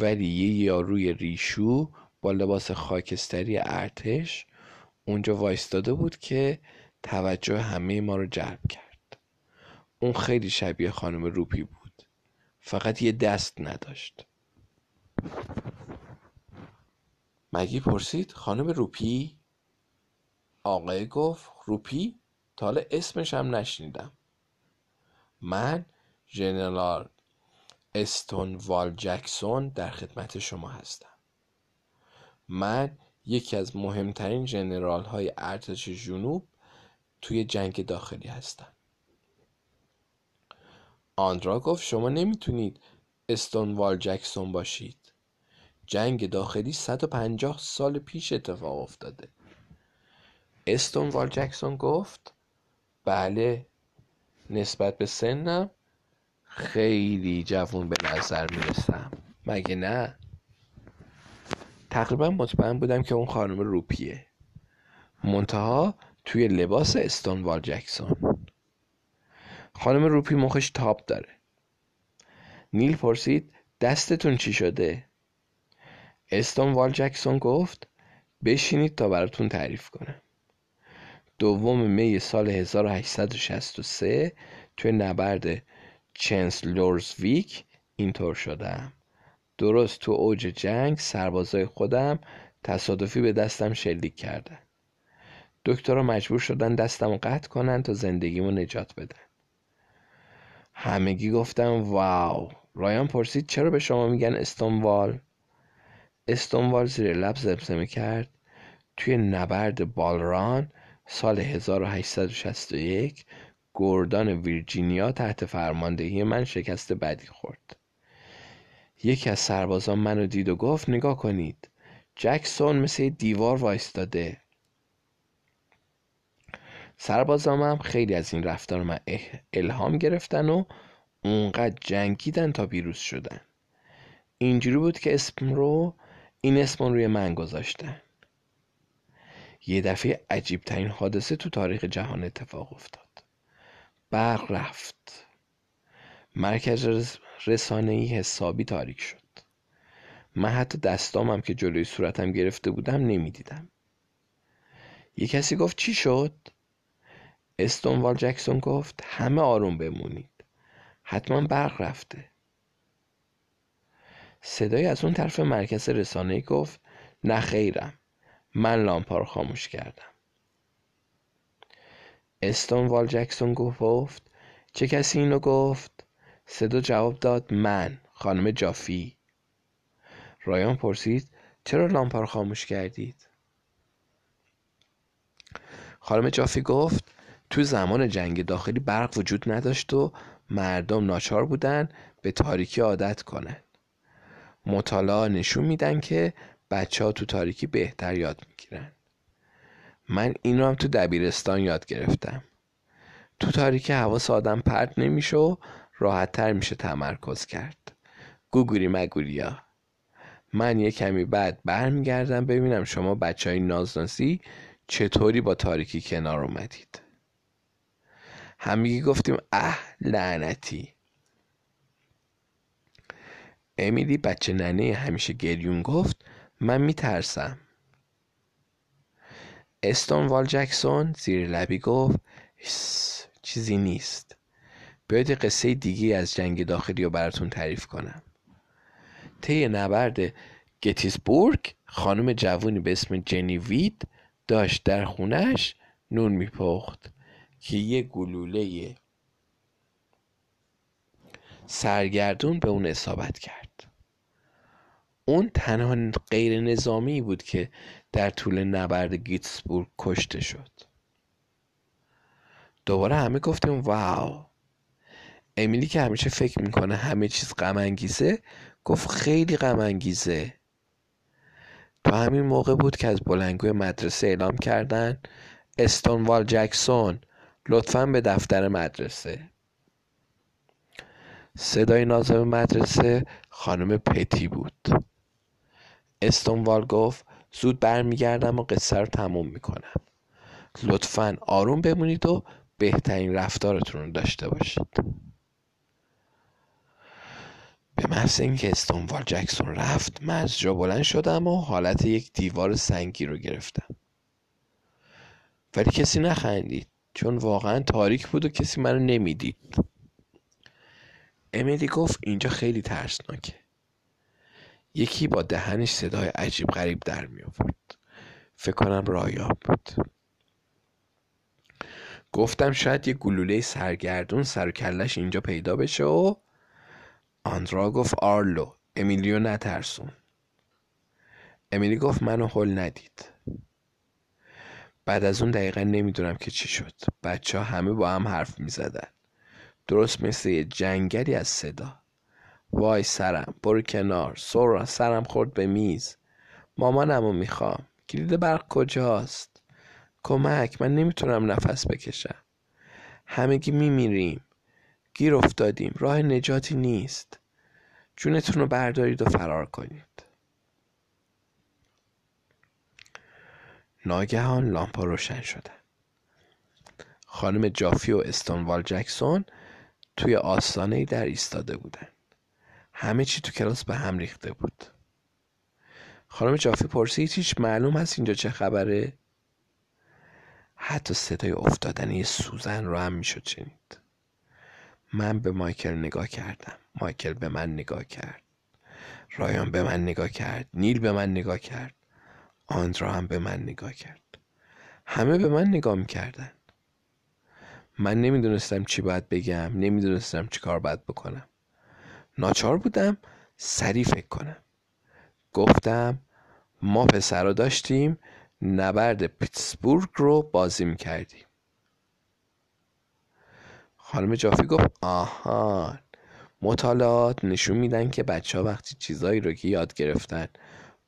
ولی یه یاروی ریشو با لباس خاکستری ارتش اونجا وایستاده بود که توجه همه ما رو جلب کرد. اون خیلی شبیه خانم روپی بود. فقط یه دست نداشت. مگی پرسید خانم روپی؟ آقای گفت روپی؟ تا حالا اسمش هم نشنیدم. من ژنرال وال جکسون در خدمت شما هستم. من یکی از مهمترین جنرال های ارتش جنوب توی جنگ داخلی هستم. آندرا گفت شما نمی‌تونید وال جکسون باشید. جنگ داخلی 150 سال پیش اتفاق افتاده. وال جکسون گفت بله نسبت به سنم خیلی جوون به نظر می‌رسم. مگه نه؟ تقریبا مطمئن بودم که اون خانم روپیه. منتها توی لباس استونوال جکسون. خانم روپی مخش تاپ داره. نیل پرسید دستتون چی شده؟ استونوال جکسون گفت بشینید تا براتون تعریف کنم. دوم می سال 1863 توی نبرد چنسلورزویک اینطور شدم. درست تو اوج جنگ سربازای خودم تصادفی به دستم شلیک کردن. دکترها مجبور شدن دستم قطع کنن تا زندگیمو نجات بدن. همگی گفتم واو. رایان پرسید چرا به شما میگن استونوال استونوال زیر لب زمزمه کرد. توی نبرد بالران سال 1861 گردان ویرجینیا تحت فرماندهی من شکست بدی خورد. یکی از سربازان منو دید و گفت نگاه کنید. جکسون مثل دیوار وایستاده. سربازام هم خیلی از این رفتار من الهام گرفتن و اونقدر جنگیدن تا پیروز شدن. اینجوری بود که اسم رو این اسم روی من گذاشتن. یه دفعه عجیب ترین حادثه تو تاریخ جهان اتفاق افتاد. برق رفت. مرکز رسانه ای حسابی تاریک شد. من حتی دستامم که جلوی صورتم گرفته بودم نمی‌دیدم. یه کسی گفت چی شد؟ استونوال جکسون گفت همه آروم بمونید. حتما برق رفته. صدای از اون طرف مرکز رسانه گفت نه خیرم من لامپا رو خاموش کردم. استونوال جکسون گفت چه کسی اینو گفت؟ صدا جواب داد من خانم جافی. رایان پرسید چرا لامپا رو خاموش کردید؟ خانم جافی گفت تو زمان جنگ داخلی برق وجود نداشت و مردم ناچار بودن به تاریکی عادت کنن. مطالعه نشون میدن که بچه ها تو تاریکی بهتر یاد می‌گیرن. من این رو هم تو دبیرستان یاد گرفتم. تو تاریکی حواس آدم پرت نمیشه و راحت تر میشه تمرکز کرد. گوگوری مگوریا من یه کمی بعد برمیگردم ببینم شما بچه های نازنازی چطوری با تاریکی کنار اومدید. همگی گفتیم اه لعنتی. امیلی بچه ننه همیشه گریون گفت من میترسم. استون جکسون زیر لبی گفت چیزی نیست. بیاید قصه دیگی از جنگ داخلی رو براتون تعریف کنم. طی نبرد گتیسبورگ خانم جوونی به اسم جنی وید داشت در خونش نون میپخت. که یه گلوله سرگردون به اون اصابت کرد. اون تنها غیر نظامی بود که در طول نبرد گیتسبورگ کشته شد. دوباره همه گفتیم واو. امیلی که همیشه فکر می‌کنه همه چیز غم انگیزه گفت خیلی غم انگیزه تو همین موقع بود که از بلنگوی مدرسه اعلام کردن استونوال جکسون لطفا به دفتر مدرسه. صدای نازم مدرسه خانم پتی بود. استونوال گفت زود برمیگردم و قصه رو تموم می‌کنم. لطفا آروم بمونید و بهترین رفتارتون رو داشته باشید. به محض اینکه استونوال جکسون رفت من از جا بلند شدم و حالت یک دیوار سنگی رو گرفتم. ولی کسی نخندید. چون واقعا تاریک بود و کسی منو نمی‌دید. امیلی گفت اینجا خیلی ترسناکه. یکی با دهنش صدای عجیب غریب در می آورد فکر کنم رایاب بود. گفتم شاید یه گلوله سرگردون سر کلش اینجا پیدا بشه و آندرا گفت آرلو امیلیو نترسون. امیلی گفت منو حل ندید. بعد از اون دقیقا نمی‌دونم که چی شد. بچه ها همه با هم حرف می‌زدن. درست مثل یه جنگلی از صدا. وای سرم برو کنار. سورا سرم خورد به میز. مامانمو می‌خوام. کلید برق کجاست؟ کمک من نمی‌تونم نفس بکشم. همگی میمیریم. گیر افتادیم. راه نجاتی نیست. جونتون رو بردارید و فرار کنید. ناگهان لامپا روشن شده. خانم جافی و استونوال جکسون توی آستانه در ایستاده بودن. همه چی تو کلاس به هم ریخته بود. خانم جافی پرسید هیچ معلوم هست اینجا چه خبره؟ حتی صدای افتادن سوزن رو هم می‌شد شنید. من به مایکل نگاه کردم. مایکل به من نگاه کرد. رایان به من نگاه کرد. نیل به من نگاه کرد. آندرا هم به من نگاه کرد. همه به من نگاه می‌کردن. من نمی‌دونستم چی باید بگم نمی‌دونستم چی کار باید بکنم. ناچار بودم سریع فکر کنم. گفتم ما پسر داشتیم نبرد پیتسبورگ رو بازی می‌کردیم. خانم جافی گفت آهان مطالعات نشون میدن که بچه ها وقتی چیزایی رو که یاد گرفتن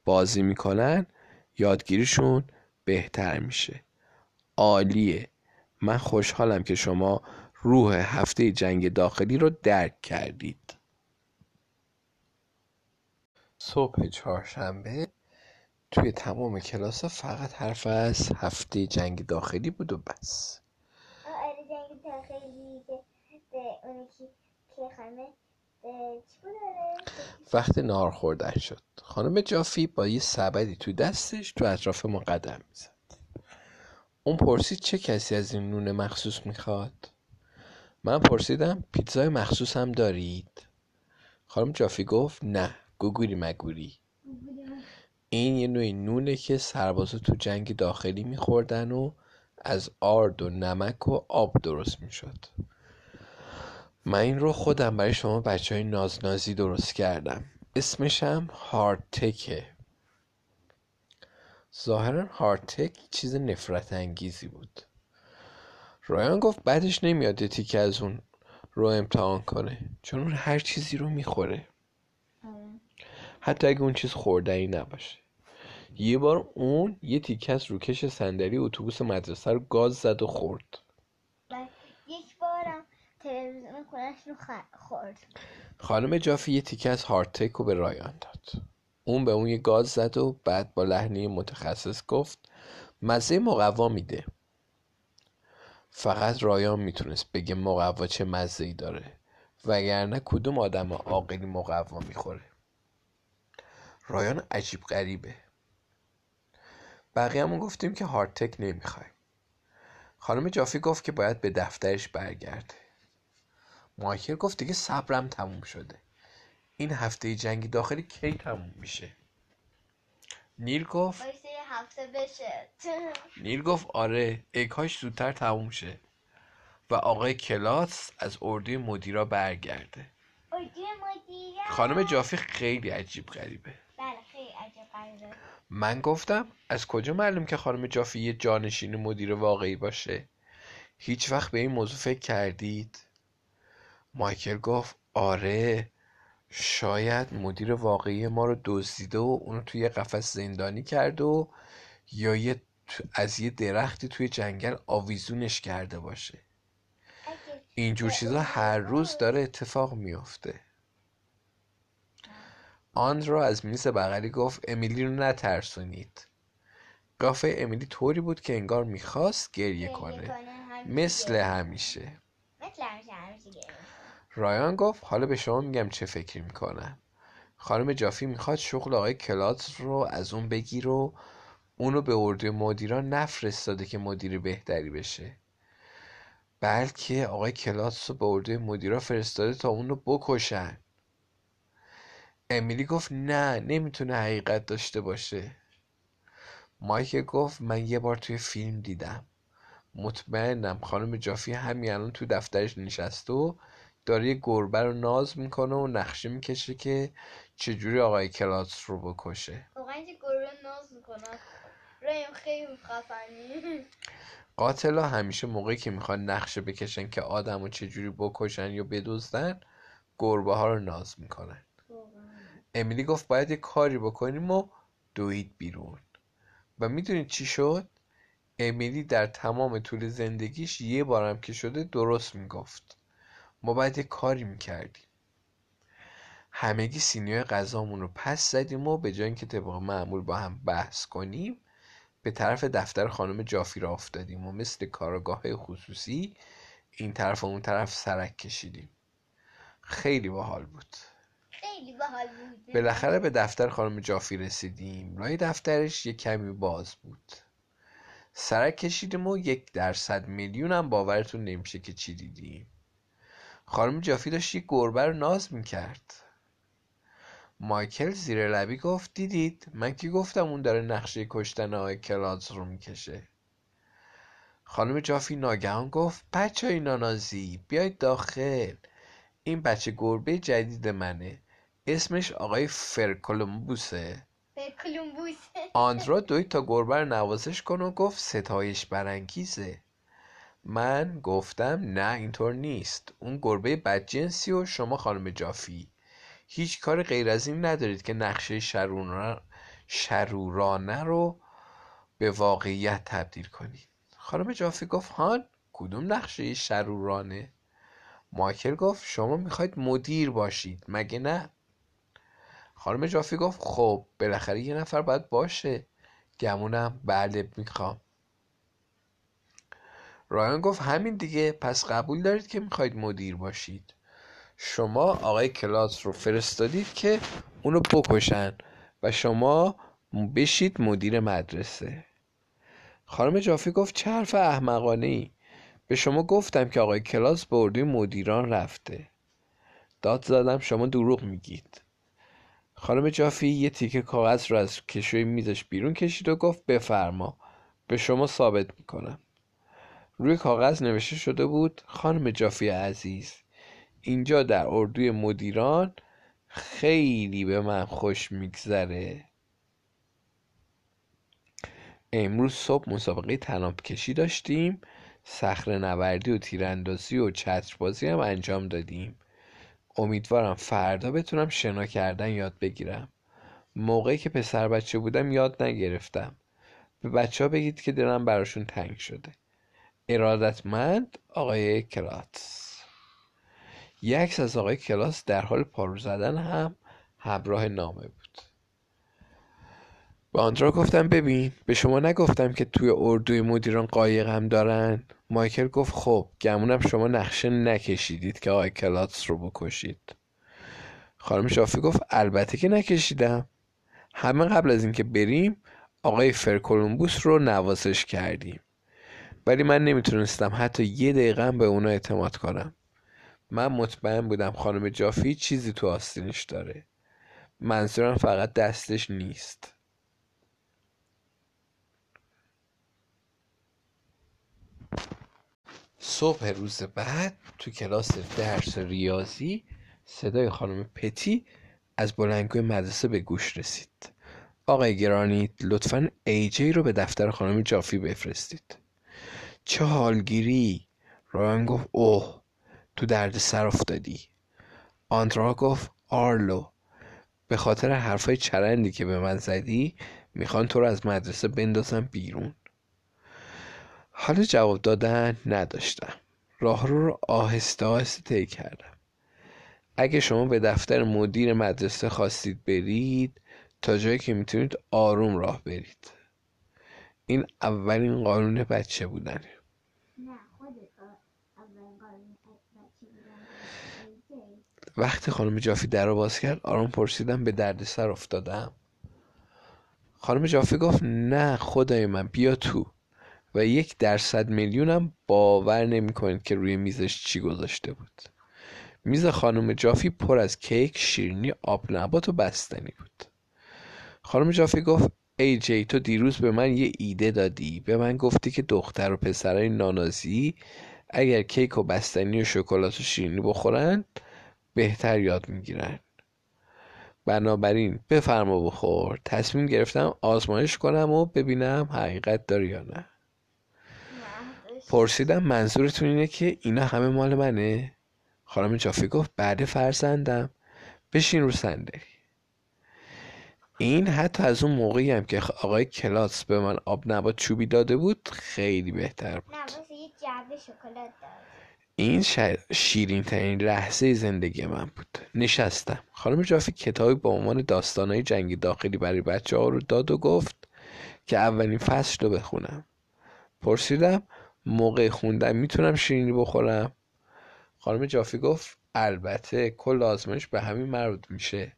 بازی می‌کنن یادگیریشون بهتر میشه. عالیه. من خوشحالم که شما روح هفته جنگ داخلی رو درک کردید. صبح چهارشنبه توی تمام کلاس فقط حرف از هفته جنگ داخلی بود و بس. آره جنگ داخلی به اونی که خانه وقت نهار خوردن شد. خانم جافی با یه سبدی تو دستش تو اطراف ما قدم می‌زد. اون پرسید چه کسی از این نون مخصوص می‌خواد؟ من پرسیدم پیتزای مخصوص هم دارید؟ خانم جافی گفت نه گوگوری مگوری این یه نوع نونه که سربازا تو جنگ داخلی میخوردن و از آرد و نمک و آب درست می‌شد. من این رو خودم برای شما بچه های نازنازی درست کردم. اسمشم هارتکه. ظاهرا هارتک چیز نفرت انگیزی بود. رایان گفت بعدش نمیاد تیکه از اون رو امتحان کنه. چون اون هر چیزی رو می‌خوره. حتی اگه اون چیز خوردنی نباشه. یه بار اون یه تیکه از روکش صندلی اتوبوس مدرسه رو گاز زد و خورد. رو خورد. خانم جافی یه تیکه از هارتک رو به رایان داد. اون به اون یه گاز زد و بعد با لحنی متخصص گفت مزه مقوا میده. فقط رایان می‌تونست بگه مقوا چه مزه ای داره وگرنه کدوم آدم عاقلی مقوا می‌خوره. رایان عجیب غریبه. بقیه همون گفتیم که هارتک نمی‌خوایم خانم جافی گفت که باید به دفترش برگرده. مایکل گفت دیگه صبرم تموم شده. این هفته جنگی داخلی کی تموم میشه؟ نیل گفت هفته بشه. نیل گفت آره اگهاش زودتر تموم شه. و آقای کلاس از اردوی مدیرا برگرده. خانم جافی خیلی عجیب غریبه. بله خیلی عجیب غریبه. من گفتم از کجا معلوم که خانم جافی یه جانشین مدیر واقعی باشه؟ هیچ وقت به این موضوع فکر کردید؟ مایکل گفت آره شاید مدیر واقعی ما رو دزدیده و اونو توی قفس زندانی کرده و یا یه از یه درختی توی جنگل آویزونش کرده باشه. اینجور چیزا هر روز داره اتفاق میافته. آن را از میز بغلی گفت امیلی رو نترسونید. قافه امیلی طوری بود که انگار می‌خواست گریه کنه. مثل همیشه. رایان گفت حالا به شما میگم چه فکری می‌کنم خانم جافی می‌خواد شغل آقای کلاتس رو از اون بگیر و اونو به اردوی مدیران نفرستاده که مدیر بهتری بشه. بلکه آقای کلاتس رو به اردوی مدیرا فرستاده تا اونو بکشن. امیلی گفت نه نمی‌تونه حقیقت داشته باشه. مایک گفت من یه بار توی فیلم دیدم. مطمئنم خانم جافی همین الان تو دفترش نشسته و داره یه گربه رو ناز می‌کنه و نقشه می‌کشه که چجوری آقای کلاس رو بکشه. واقعا گربه ناز می‌کنه رایم خیلی خفنی. قاتلا همیشه موقعی که می‌خوان نقشه بکشن که آدم رو چجوری بکشن یا بدزدن گربه ها رو ناز می‌کنن. امیلی گفت باید یه کاری بکنیم و دوید بیرون. و می‌دونید چی شد؟ امیلی در تمام طول زندگیش یه بارم که شده درست می‌گفت. ما باید یه کاری می‌کردیم. همگی سینیای غذامون رو پس زدیم و به جای اینکه طبق معمول با هم بحث کنیم به طرف دفتر خانم جافی را افتادیم و مثل کارگاه خصوصی این طرف و اون طرف سرک کشیدیم. خیلی باحال بود. خیلی باحال بود. بالاخره به دفتر خانم جافی رسیدیم. رای دفترش یه کمی باز بود. سرک کشیدیم و یک درصد میلیون هم باورتون نمیشه که چی دیدیم. خانم جافی داشت یک گربه رو ناز می‌کرد. مایکل زیر لبی گفت دیدید؟ من که گفتم اون داره نقشه کشتن آقای کلادز رو می‌کشه؟ خانم جافی ناگهان گفت بچه های نانازی بیاید داخل. این بچه گربه جدید منه. اسمش آقای فرکولومبوسه. آندرا دوید تا گربه رو نوازش کن و گفت ستایش برانگیزه. من گفتم نه اینطور نیست. اون گربه بدجنسی و شما خانم جافی. هیچ کار غیر از این ندارید که نقشه شرورانه رو به واقعیت تبدیل کنید. خانم جافی گفت هان کدوم نقشه شرورانه؟ مایکل گفت شما می‌خواید مدیر باشید مگه نه؟ خانم جافی گفت خب بالاخره یه نفر باید باشه. گمونم بله می‌خوام. رایان گفت همین دیگه پس قبول دارید که می‌خواید مدیر باشید. شما آقای کلاس رو فرستادید که اونو بکشن و شما بشید مدیر مدرسه. خانم جافی گفت چه حرف احمقانه ای به شما گفتم که آقای کلاس به اردوی مدیران رفته. داد زدم شما دروغ میگید. خانم جافی یه تیکه کاغذ رو از کشوی میزش بیرون کشید و گفت بفرما به شما ثابت می‌کنم. روی کاغذ نوشته شده بود خانم جافی عزیز. اینجا در اردوی مدیران خیلی به من خوش میگذره. امروز صبح مسابقه تناب کشی داشتیم. صخره نوردی و تیراندازی و چتربازی هم انجام دادیم. امیدوارم فردا بتونم شنا کردن یاد بگیرم. موقعی که پسر بچه بودم یاد نگرفتم. به بچه ها بگید که دلم براشون تنگ شده. ارادتمند آقای کلاتس یک عکس از آقای کلاس در حال پارو زدن هم همراه نامه بود. به آندرا گفتم ببین به شما نگفتم که توی اردوی مدیران قایق هم دارن. مایکل گفت خب گمونم شما نقشه نکشیدید که آقای کلاتس رو بکشید. خانم شافی گفت البته که نکشیدم. همه قبل از اینکه بریم آقای فرکولومبوس رو نوازش کردیم. ولی من نمی‌تونستم حتی یه دقیقه به اونا اعتماد کنم. من مطمئن بودم خانم جافی چیزی تو آستینش داره. منظورم فقط دستش نیست. صبح روز بعد تو کلاس درس ریاضی صدای خانم پتی از بلنگوی مدرسه به گوش رسید. آقای گرانیت لطفا ایجی رو به دفتر خانم جافی بفرستید. چه حالگیری؟ رایان گفت اوه تو درد سر افتادی. آندرا گفت آرلو به خاطر حرفای چرندی که به من زدی می‌خوان تو رو از مدرسه بندازم بیرون. حال جواب دادن نداشتم. راه رو, رو آهسته آهسته طی کردم. اگه شما به دفتر مدیر مدرسه خواستید برید تا جایی که می‌تونید آروم راه برید. این اولین قانون بچه بودنه. وقتی خانم جافی در رو باز کرد آرام پرسیدم به درد سر افتادم. خانم جافی گفت نه خدای من بیا تو. و یک درصد میلیونم باور نمی‌کنید که روی میزش چی گذاشته بود. میز خانم جافی پر از کیک شیرینی آب نبات و بستنی بود. خانم جافی گفت ای جی تو دیروز به من یه ایده دادی. به من گفتی که دختر و پسرای نانازی اگر کیک و بستنی و شکلات و شیرینی بخورن بهتر یاد می‌گیرن. بنابراین بفرما بخور. تصمیم گرفتم آزمایش کنم و ببینم حقیقت داره یا نه. پرسیدم منظورتون اینه که اینا همه مال منه؟ خانم جافی گفت بعد فرزندم. بشین رو صندلی. این حتی از اون موقعی هم که آقای کلاس به من آب نبات چوبی داده بود خیلی بهتر بود. این شیرین ترین لحظه زندگی من بود. نشستم. خانم جافی کتابی با عنوان داستانهای جنگی داخلی برای بچه ها رو داد و گفت که اولین فصل رو بخونم. پرسیدم موقع خوندن می‌تونم شیرینی بخورم؟ خانم جافی گفت البته کل آزمایش به همین مربوط میشه.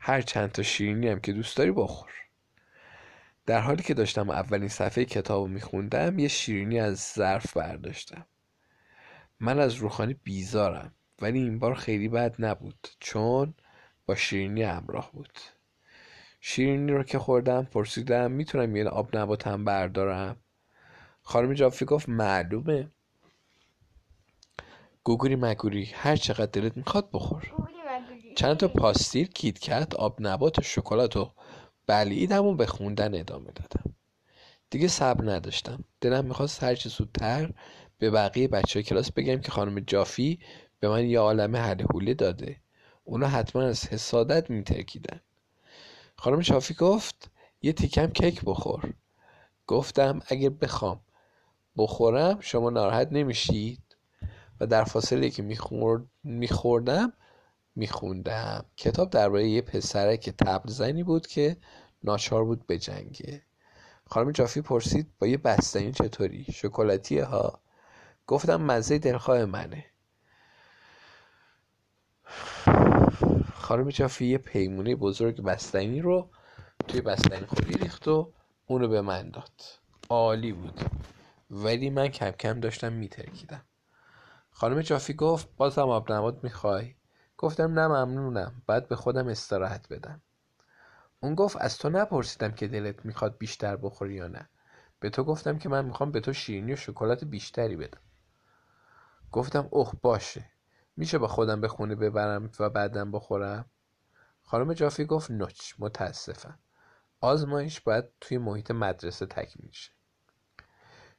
هر چند تا شیرینی هم که دوست داری بخور. در حالی که داشتم اولین صفحه کتاب رو میخوندم یه شیرینی از ظرف برداشتم. من از روخانی بیزارم ولی این بار خیلی بد نبود چون با شیرینی همراه بود. شیرینی رو که خوردم پرسیدم می‌تونم یه آب نباتم بردارم؟ خانم جافی گفت معلومه. گوگوری مگوری هر چقدر دلت می‌خواد بخور. چند تا پاستیل کیتکت آب نبات و شکلات و بلعیدم و به خوندن ادامه دادم. دیگه صبر نداشتم. دلم می‌خواست هرچه زودتر به بقیه بچه کلاس بگم که خانم جافی به من یه عالم حله داده. اونا حتما از حسادت میترکیدن. خانم جافی گفت یه تیکم کیک بخور. گفتم اگه بخوام بخورم شما ناراحت نمیشید. و در فاصله که میخوردم میخوندم. کتاب درباره یه پسرک تبل زنی بود که ناچار بود به جنگه. خانم جافی پرسید با یه بستنی چطوری؟ شکلاتی ها؟ گفتم مزه دلخواه منه. خانم جافی یه پیمونه بزرگ بستنی رو توی بستنی خوری ریخت و اونو به من داد. عالی بود. ولی من کم کم داشتم میترکیدم. خانم جافی گفت بازم آب نبات می‌خوای؟ گفتم نه ممنونم. بعد به خودم استراحت بدم. اون گفت از تو نپرسیدم که دلت می‌خواد بیشتر بخوری یا نه. به تو گفتم که من می‌خوام به تو شیرینی و شکلات بیشتری بدم. گفتم اوه باشه. میشه با خودم به خونه ببرم و بعدم بخورم؟ خانم جافی گفت نوچ متاسفم. آزمایش باید توی محیط مدرسه تکمیل شه.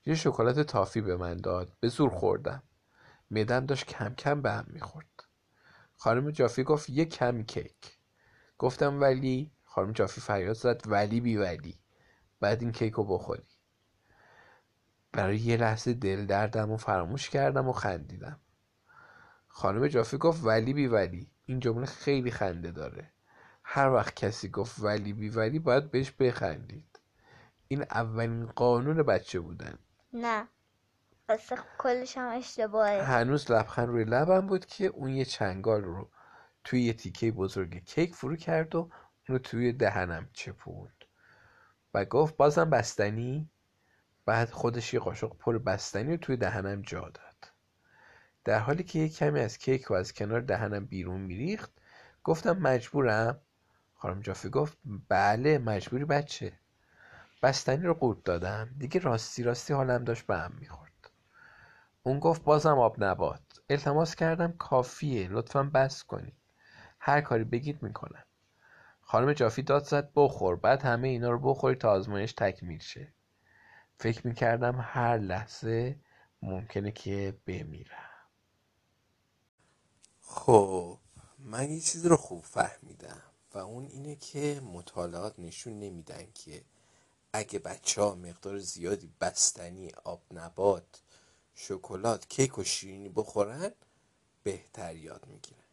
یه شکلات تافی به من داد. به زور خوردم. میدم داشت کم کم به هم می‌خورد. خانم جافی گفت یه کمی کیک. گفتم ولی؟ خانم جافی فریاد زد ولی بی ولی. بعد این کیک رو بخوری. برای یه لحظه دل دردم و فراموش کردم و خندیدم. خانم جافی گفت ولی بی ولی. این جمله خیلی خنده داره. هر وقت کسی گفت ولی بی ولی باید بهش بخندید. این اولین قانون بچه بودن. نه. پس کلش هم اشتباهه. هنوز لبخند روی لبم بود که اون یه چنگال رو توی یه تیکه بزرگ کیک فرو کرد و اونو توی دهنم چپوند. و گفت بازم بستنی؟ بعد خودش یه قاشق پر بستنی رو توی دهنم جا داد. در حالی که یه کمی از کیک رو از کنار دهنم بیرون میریخت گفتم مجبورم؟ خانم جافی گفت بله مجبوری بچه. بستنی رو قورت دادم. دیگه راستی راستی حالم داشت به هم می‌خورد. اون گفت بازم آب نبات التماس کردم کافیه لطفا بس کنید هر کاری بگید می‌کنم. خانم جافی داد زد بخور. بعد همه اینا رو بخوری تا آزمایش تکمیل شه. فکر می‌کردم هر لحظه ممکنه که بمیرم. خب من یه چیزی رو خوب فهمیدم و اون اینه که مطالعات نشون نمیدن که اگه بچه ها مقدار زیادی بستنی آب نبات شکلات کیک و شیرینی بخورن بهتر یاد می‌گیرن.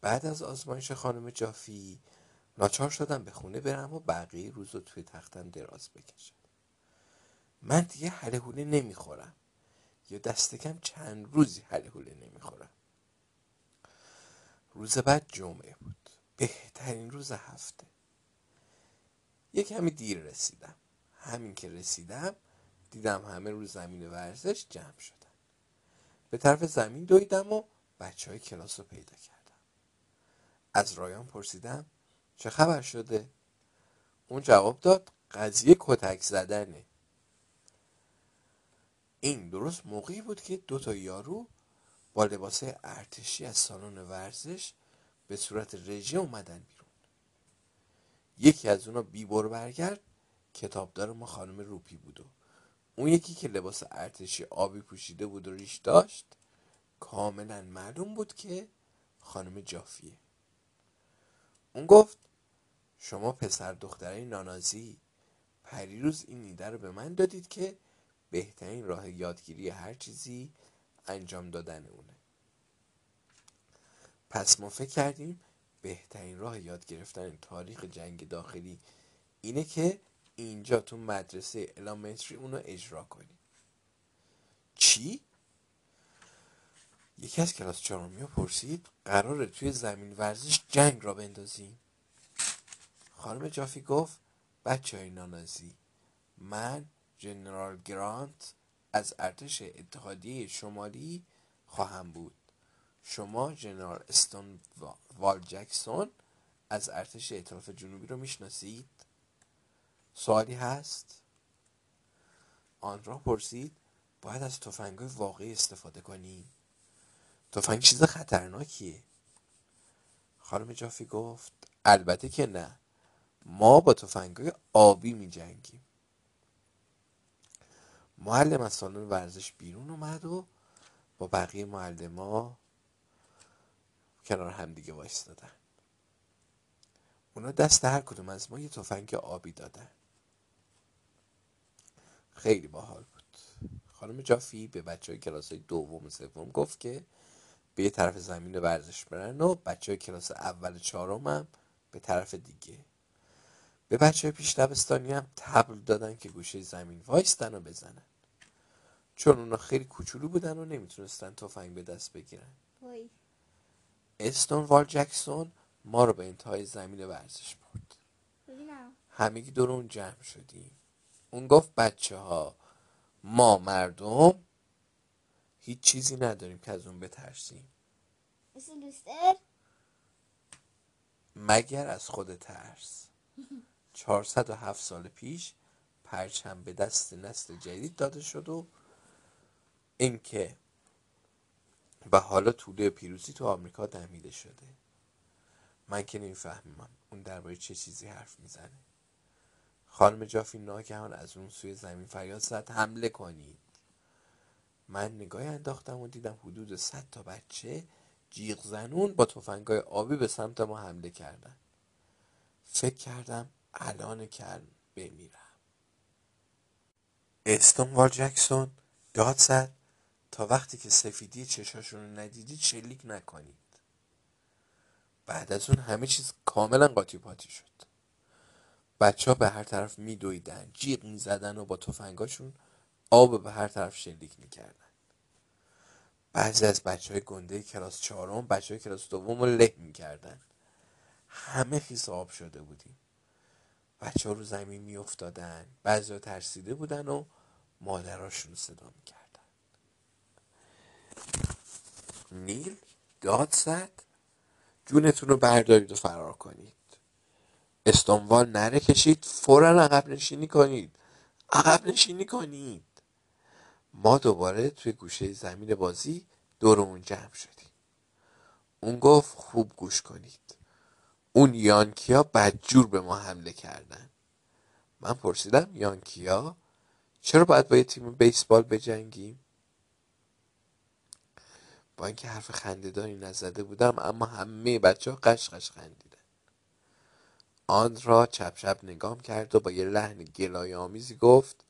بعد از آزمایش خانم جافی ناچار شدم به خونه برم و بقیه روز رو توی تختم دراز بکشم. من دیگه حله حوله نمی‌خورم. یا دست کم چند روزی حله حوله نمی‌خورم. روز بعد جمعه بود. بهترین روز هفته. یه کمی دیر رسیدم. همین که رسیدم دیدم همه رو زمین ورزش جمع شدن. به طرف زمین دویدم و بچه های کلاس رو پیدا کردم. از رایان پرسیدم چه خبر شده؟ اون جواب داد قضیه کتک زدنه. این درست موقعی بود که دو تا یارو با لباس ارتشی از سالن ورزش به صورت رژه اومدن بیرون. یکی از اونا بیبر برگرد کتابدار ما خانم روپی بود اون یکی که لباس ارتشی آبی پوشیده بود و ریش داشت کاملا معلوم بود که خانم جافیه. اون گفت شما پسر دختره نانازی پریروز این ایده رو به من دادید که بهترین راه یادگیری هر چیزی انجام دادن اونه. پس ما فکر کردیم بهترین راه یاد گرفتن تاریخ جنگ داخلی اینه که اینجا تو مدرسه الامنتری اونو اجرا کنیم چی؟ یکی از کلاس چهارمی پرسید قراره توی زمین ورزش جنگ را بندازیم خانم جافی گفت بچه های نانازی من جنرال گرانت از ارتش اتحادیه شمالی خواهم بود. شما جنرال استون وال جکسون از ارتش ائتلاف جنوبی رو می‌شناسید؟ سوالی هست؟ آن را پرسید باید از تفنگ واقعی استفاده کنیم تفنگ چیز خطرناکیه. خانم جافی گفت البته که نه. ما با تفنگای آبی می جنگیم. معلم از سالن ورزش بیرون اومد و با بقیه معلم کنار هم دیگه وایستادن. اونا دست هر کدوم از ما یه تفنگ آبی دادن. خیلی باحال بود. خانم جافی به بچه های کلاس های دوم و سوم گفت که به یه طرف زمین ورزش برن و بچه های کلاس اول چهارم هم به طرف دیگه. به بچه های پیش دبستانی هم تبل دادن که گوشه زمین وایستن و بزنن. چون اونا خیلی کوچولو بودن و نمی‌تونستن تفنگ به دست بگیرن. وای. استون وال جکسون ما رو به انتهای زمین ورزش برد. همگی دور اون جمع شدیم. اون گفت بچه ها ما مردم هیچ چیزی نداریم که از اون بترسیم. مثل لوستر؟ مگر از خود ترس؟ 407 سال پیش پرچم به دست نسل جدید داده شد و اینکه و حالا طوله پیروزی تو آمریکا دمیده شده. من که نمی‌فهمم اون درباره چه چیزی حرف می‌زنه. خانم جافی ناگهان از اون سوی زمین فریاد زد حمله کنید. من نگاهی انداختم و دیدم حدود 100 تا بچه جیغ زنون با تفنگای آبی به سمت ما حمله کردن. فکر کردم الان کل بمیرم. استونوال جکسون داد زد تا وقتی که سفیدی چشاشون رو ندیدید شلیک نکنید. بعد از اون همه چیز کاملا قاطی پاتی شد. بچه به هر طرف میدویدن. جیغ می‌زدن و با تفنگاشون آب به هر طرف شلیک می‌کردن. بعضی از بچه های گنده کلاس چهارم بچه های کلاس دوم رو له می‌کردن. همه خیس آب شده بودیم. بچه ها رو زمین میافتادن. بعضی ها ترسیده بودن و مادراشون صدا می‌کردن. نیل داد زد. جونتون رو بردارید و فرار کنید. استانوال نره کشید فورا عقب نشینی کنید. عقب نشینی کنید. ما دوباره توی گوشه زمین بازی دورمون جمع شدیم. اون گفت خوب گوش کنید. اون یانکیا بدجور به ما حمله کردن. من پرسیدم یانکیا چرا باید با یه تیم بیسبال بجنگیم؟ با اینکه حرف خندهداری نزده بودم اما همه بچه ها قش قش خندیدن. آن را چپ چپ نگام کرد و با یه لحن گلای آمیزی گفت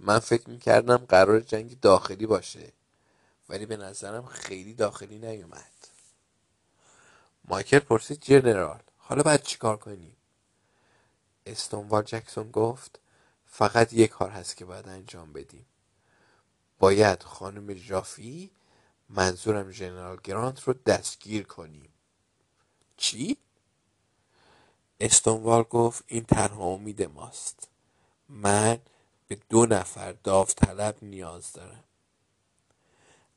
من فکر می‌کردم قرار جنگ داخلی باشه ولی به نظرم خیلی داخلی نیومد. مایکل پرسید جنرال حالا باید چیکار کنیم؟ استونوال جکسون گفت فقط یک کار هست که باید انجام بدیم. باید خانم جافی منظورم ژنرال گرانت رو دستگیر کنیم. چی؟ استونوال گفت این تنها امید ماست. من به دو نفر داوطلب نیاز دارم.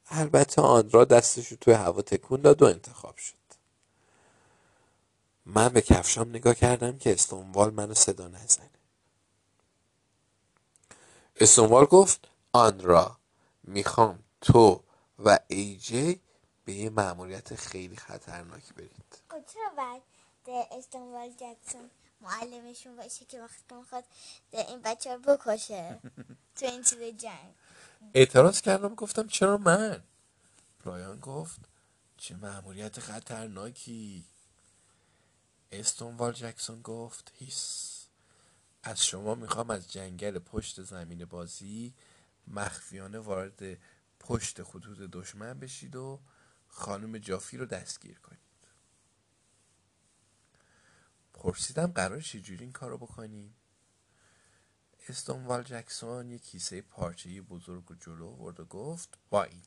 البته آن را دستش رو توی هوا تکون داد و انتخاب شد. من به کفشام نگاه کردم که استونوال منو صدا نزنه. استونوال گفت آن را می‌خوام تو و ایجی به یه معمولیت خیلی خطرناک برید. استانبول جکسون معلمشون باشه که وقتی می‌خواد ده این بچه رو بکشه تو این چیز جنگ اعتراض کردم گفتم چرا من؟ برایان گفت چه معمولیت خطرناکی. استونوال جکسون گفت هیس از شما می‌خوام از جنگل پشت زمین بازی مخفیانه وارد پشت خطوط دشمن بشید و خانم جافی رو دستگیر کنید. پرسیدم قرار چجوری این کار رو بکنیم استونوال جکسون یک کیسه پارچه‌ای بزرگ و جلو آورد و گفت با این.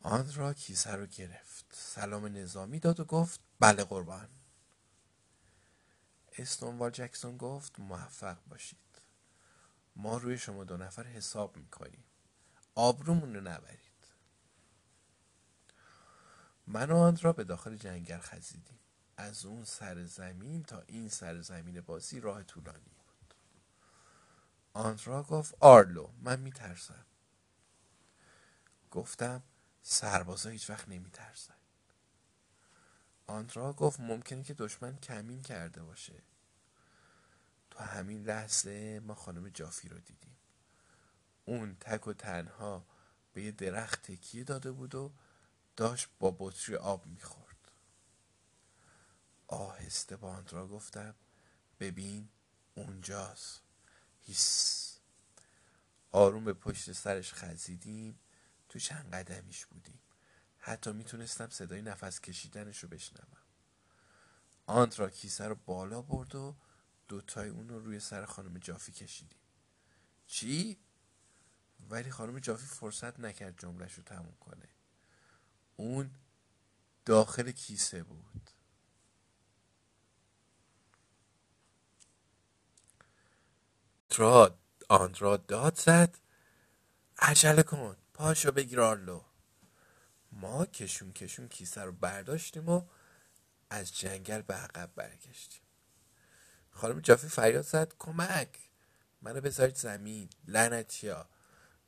آن را کیسه رو گرفت سلام نظامی داد و گفت بله قربان. استونوال جکسون گفت موفق باشید. ما روی شما دو نفر حساب می‌کنیم. آبرومون رو نبرید. من و آن را به داخل جنگل خزیدیم. از اون سر زمین تا این سر زمین بازی راه طولانی بود. آندرا گفت آرلو من میترسم. گفتم سربازا هیچ وقت نمیترسن. آندرا گفت ممکنه که دشمن کمین کرده باشه. تو همین لحظه ما خانم جافی رو دیدیم. اون تک و تنها به یه درخت تکیه داده بود و داشت با بطری آب می‌خورد. آهسته با آندرا گفتم. ببین اونجاست. هیس. آروم به پشت سرش خزیدیم. تو چند قدمیش بودیم؟ حتی می‌تونستم صدای نفس کشیدنش رو بشنوم. آنترا کیسه رو بالا برد و دوتای اون رو روی سر خانم جافی کشیدیم. چی؟ ولی خانم جافی فرصت نکرد جملش رو تموم کنه. اون داخل کیسه بود. تراد آندرا داد زد. عجله کن پاشو بگیر آرلو. ما کشون کشون کیسه رو برداشتیم و از جنگل به عقب برگشتیم. خانم جافی فریاد زد کمک. منو بذارید زمین لعنتیا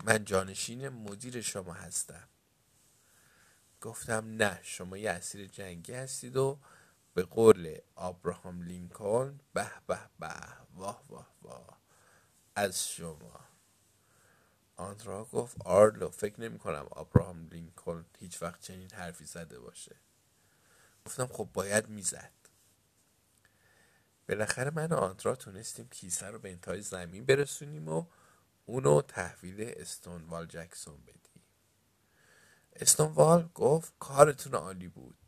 من جانشین مدیر شما هستم. گفتم نه شما یه اسیر جنگی هستید و به قول آبراهام لینکلن به به به واه واه واه. از شما. آندرا گفت آرلو فکر نمی کنم آبراهام لینکلن هیچ وقت چنین حرفی زده باشه. گفتم خب باید می‌زد. بالاخره من و آندرا تونستیم کیسه رو به انتهای زمین برسونیم و اونو تحویل استونوال جکسون بدیم. استونوال گفت کارتون عالی بود.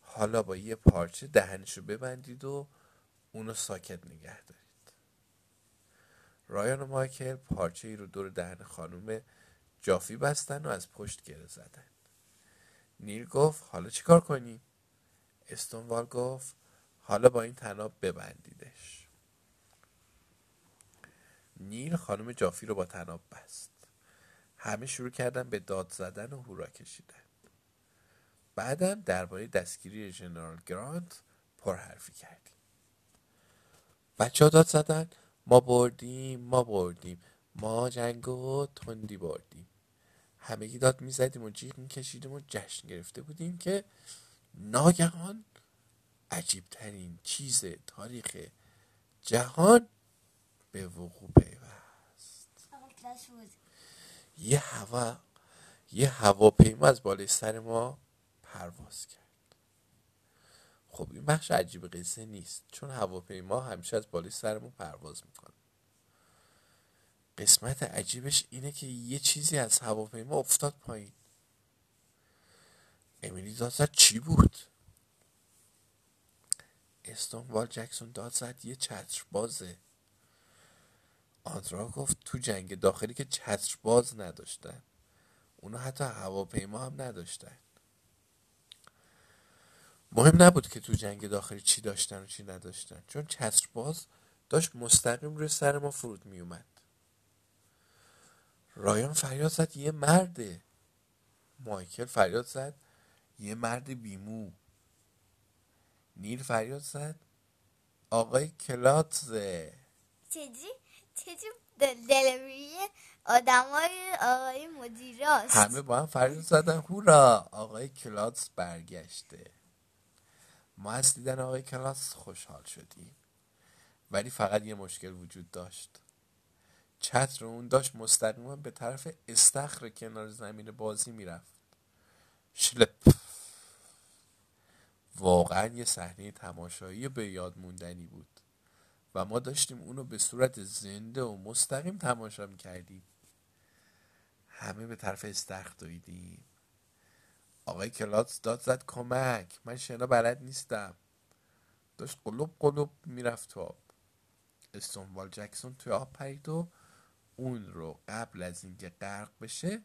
حالا با یه پارچه دهنشو ببندید و اونو ساکت نگه دارید. رایان و مایکل پارچه ای رو دور دهن خانم جافی بستن و از پشت گره زدن. نیل گفت حالا چیکار کنیم استونوال گفت حالا با این تناب ببندیدش. نیل خانم جافی رو با تناب بست. همه شروع کردن به داد زدن و هورا کشیدن. بعدم درباره دستگیری ژنرال گرانت پرحرفی کردیم. بچه ها داد زدن ما بردیم ما بردیم. ما جنگو تندی بردیم. همگی داد می‌زدیم و جیغ میکشیدیم و جشن گرفته بودیم که ناگهان عجیبترین چیز تاریخ جهان به وقوع پیوست. یه هوا یه هواپیما از بالای سر ما پرواز کرد. خب این بخش عجیب قصه نیست. چون هواپیما همیشه از بالای سرمون پرواز می‌کنه. قسمت عجیبش اینه که یه چیزی از هواپیما افتاد پایین. امیلی داد زد چی بود؟ استون جکسون داد زد یه چتر بازه آندرا گفت تو جنگ داخلی که چتر باز نداشتن. اونا حتی هواپیما هم نداشتن. مهم نبود که تو جنگ داخلی چی داشتن و چی نداشتن چون چتر باز داشت مستقیم روی سر ما فرود می اومد رایان فریاد زد یه مرده. مایکل فریاد زد یه مرد بیمو. نیل فریاد زد آقای کلاتزه. چجی؟ چجی دلوری آدمای آقای مدیراست؟ همه با هم فریاد زدن هورا! آقای کلاتز برگشته. ما از دیدن آقای کلاس خوشحال شدیم. ولی فقط یه مشکل وجود داشت. چتر اون داشت مستقیما به طرف استخر کنار زمین بازی می‌رفت. شلپ. واقعا یه صحنه تماشایی به یاد موندنی بود. و ما داشتیم اونو به صورت زنده و مستقیم تماشا می‌کردیم. همه به طرف استخر دویدیم. آقای کلاتس داد زد کمک. من شنا بلد نیستم. داشت قلوب قلوب می‌رفت تو آب استونوال جکسون توی آب پرید و اون رو قبل از اینکه غرق بشه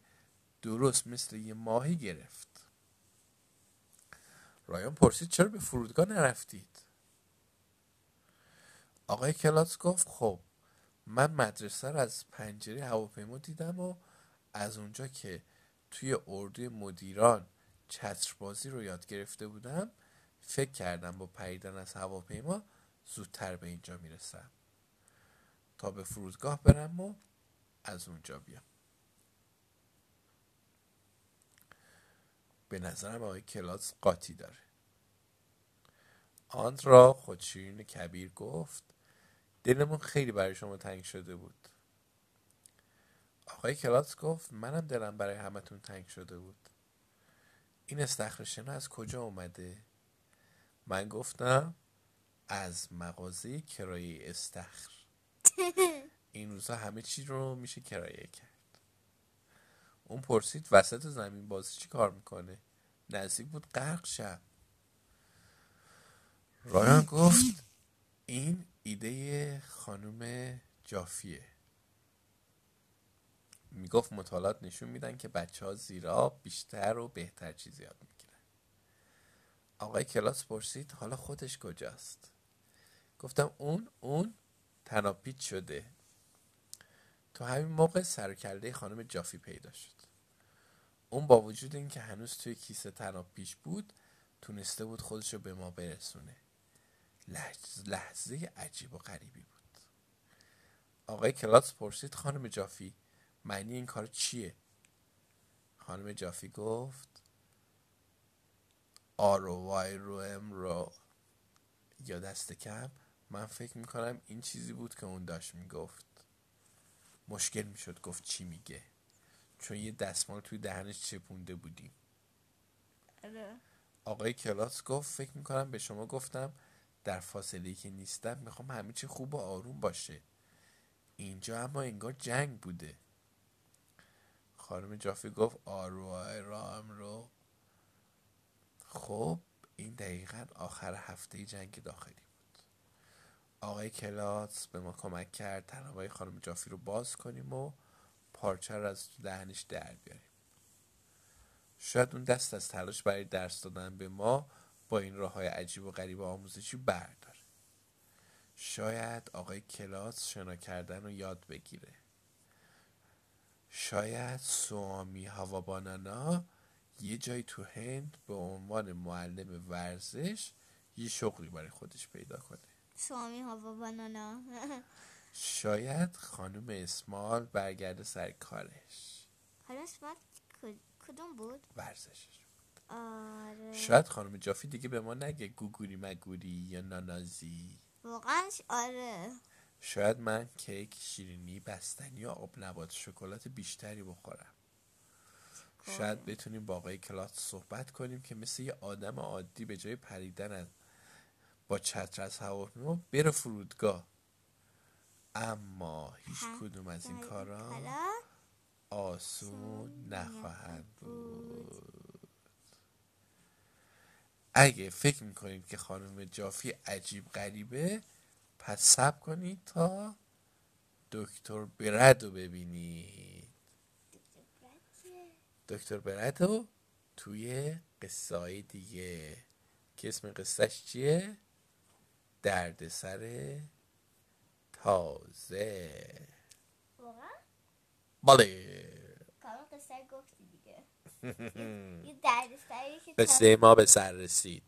درست مثل یه ماهی گرفت. رایان پرسید چرا به فرودگاه نرفتید؟ آقای کلاتس گفت خب من مدرسه رو از پنجره هواپیما دیدم و از اونجا که توی اردوی مدیران چتربازی رو یاد گرفته بودم فکر کردم با پریدن از هواپیما زودتر به اینجا می‌رسم. تا به فرودگاه برم و از اونجا بیام. به نظرم آقای کلاس قاطی داره. را خودشیرین کبیر گفت دلمون خیلی برای شما تنگ شده بود. آقای کلاس گفت منم دلم برای همتون تنگ شده بود. این استخر شنا از کجا اومده؟ من گفتم از مغازه کرایه استخر. این روزا همه چی رو میشه کرایه کرد. اون پرسید وسط زمین بازی چی کار می‌کنه؟ نزدیک بود غرق شب. رایان گفت این ایده خانم جافیه. می‌گفت مطالعات نشون میدن که بچه ها زیرا بیشتر و بهتر چیزی یاد می‌گیرن. آقای کلاس پرسید حالا خودش کجاست؟ گفتم اون اون تناپیت شده. تو همین موقع سرکرده خانم جافی پیدا شد. اون با وجود اینکه هنوز توی کیسه تناب بود تونسته بود خودش رو به ما برسونه. لحظه عجیب و غریبی بود. آقای کلاس پرسید خانم جافی معنی این کار چیه؟ خانم جافی گفت آرو وای رو ام رو. یا دست کم من فکر می‌کنم این چیزی بود که اون داشت می‌گفت. مشکل می‌شد گفت چی میگه. چون یه دستمال توی دهنش چپونده بودیم. آره. آقای کلاس گفت فکر می‌کنم به شما گفتم در فاصله که نیستم می‌خوام همه چی خوب و آروم باشه. اینجا اما انگار جنگ بوده. خانم جافی گفت آروای رام رو. خب این دقیقا آخر هفته جنگ داخلی بود. آقای کلاس به ما کمک کرد تنابای خانم جافی رو باز کنیم و پارچه رو از دهنش در بیاریم. شاید اون دست از تلاش برای درس دادن به ما با این راه های عجیب و غریب آموزشی برداره. شاید آقای کلاس شنا کردن رو یاد بگیره. شاید سوامی هوا بانانا یه جایی تو هند به عنوان معلم ورزش یه شغلی برای خودش پیدا کنه. سوامی هوا بانانا. شاید خانم اسمال برگرده سر کارش. حالا اسمال کدوم بود؟ ورزشش. آره. شاید خانم جافی دیگه به ما نگه گوگوری مگوری یا نانازی. واقعا آره. شاید من کیک شیرینی بستنی یا آب نبات شکلات بیشتری بخورم. شاید بتونیم با آقای کلاس صحبت کنیم که مثل یه آدم عادی به جای پریدن با چتر از هواپیما بره فرودگاه. اما هیچ کدوم از این کارا آسون نخواهند بود. اگه فکر می‌کنید که خانم جافی عجیب غریبه پس سب کنید تا دکتر برد رو ببینید. دکتر برد رو توی قصه های دیگه. که اسم قصهش چیه؟ دردسر تازه. بله. قصه گفتی دیگه. یه دردسری که قصه ما به سر رسید.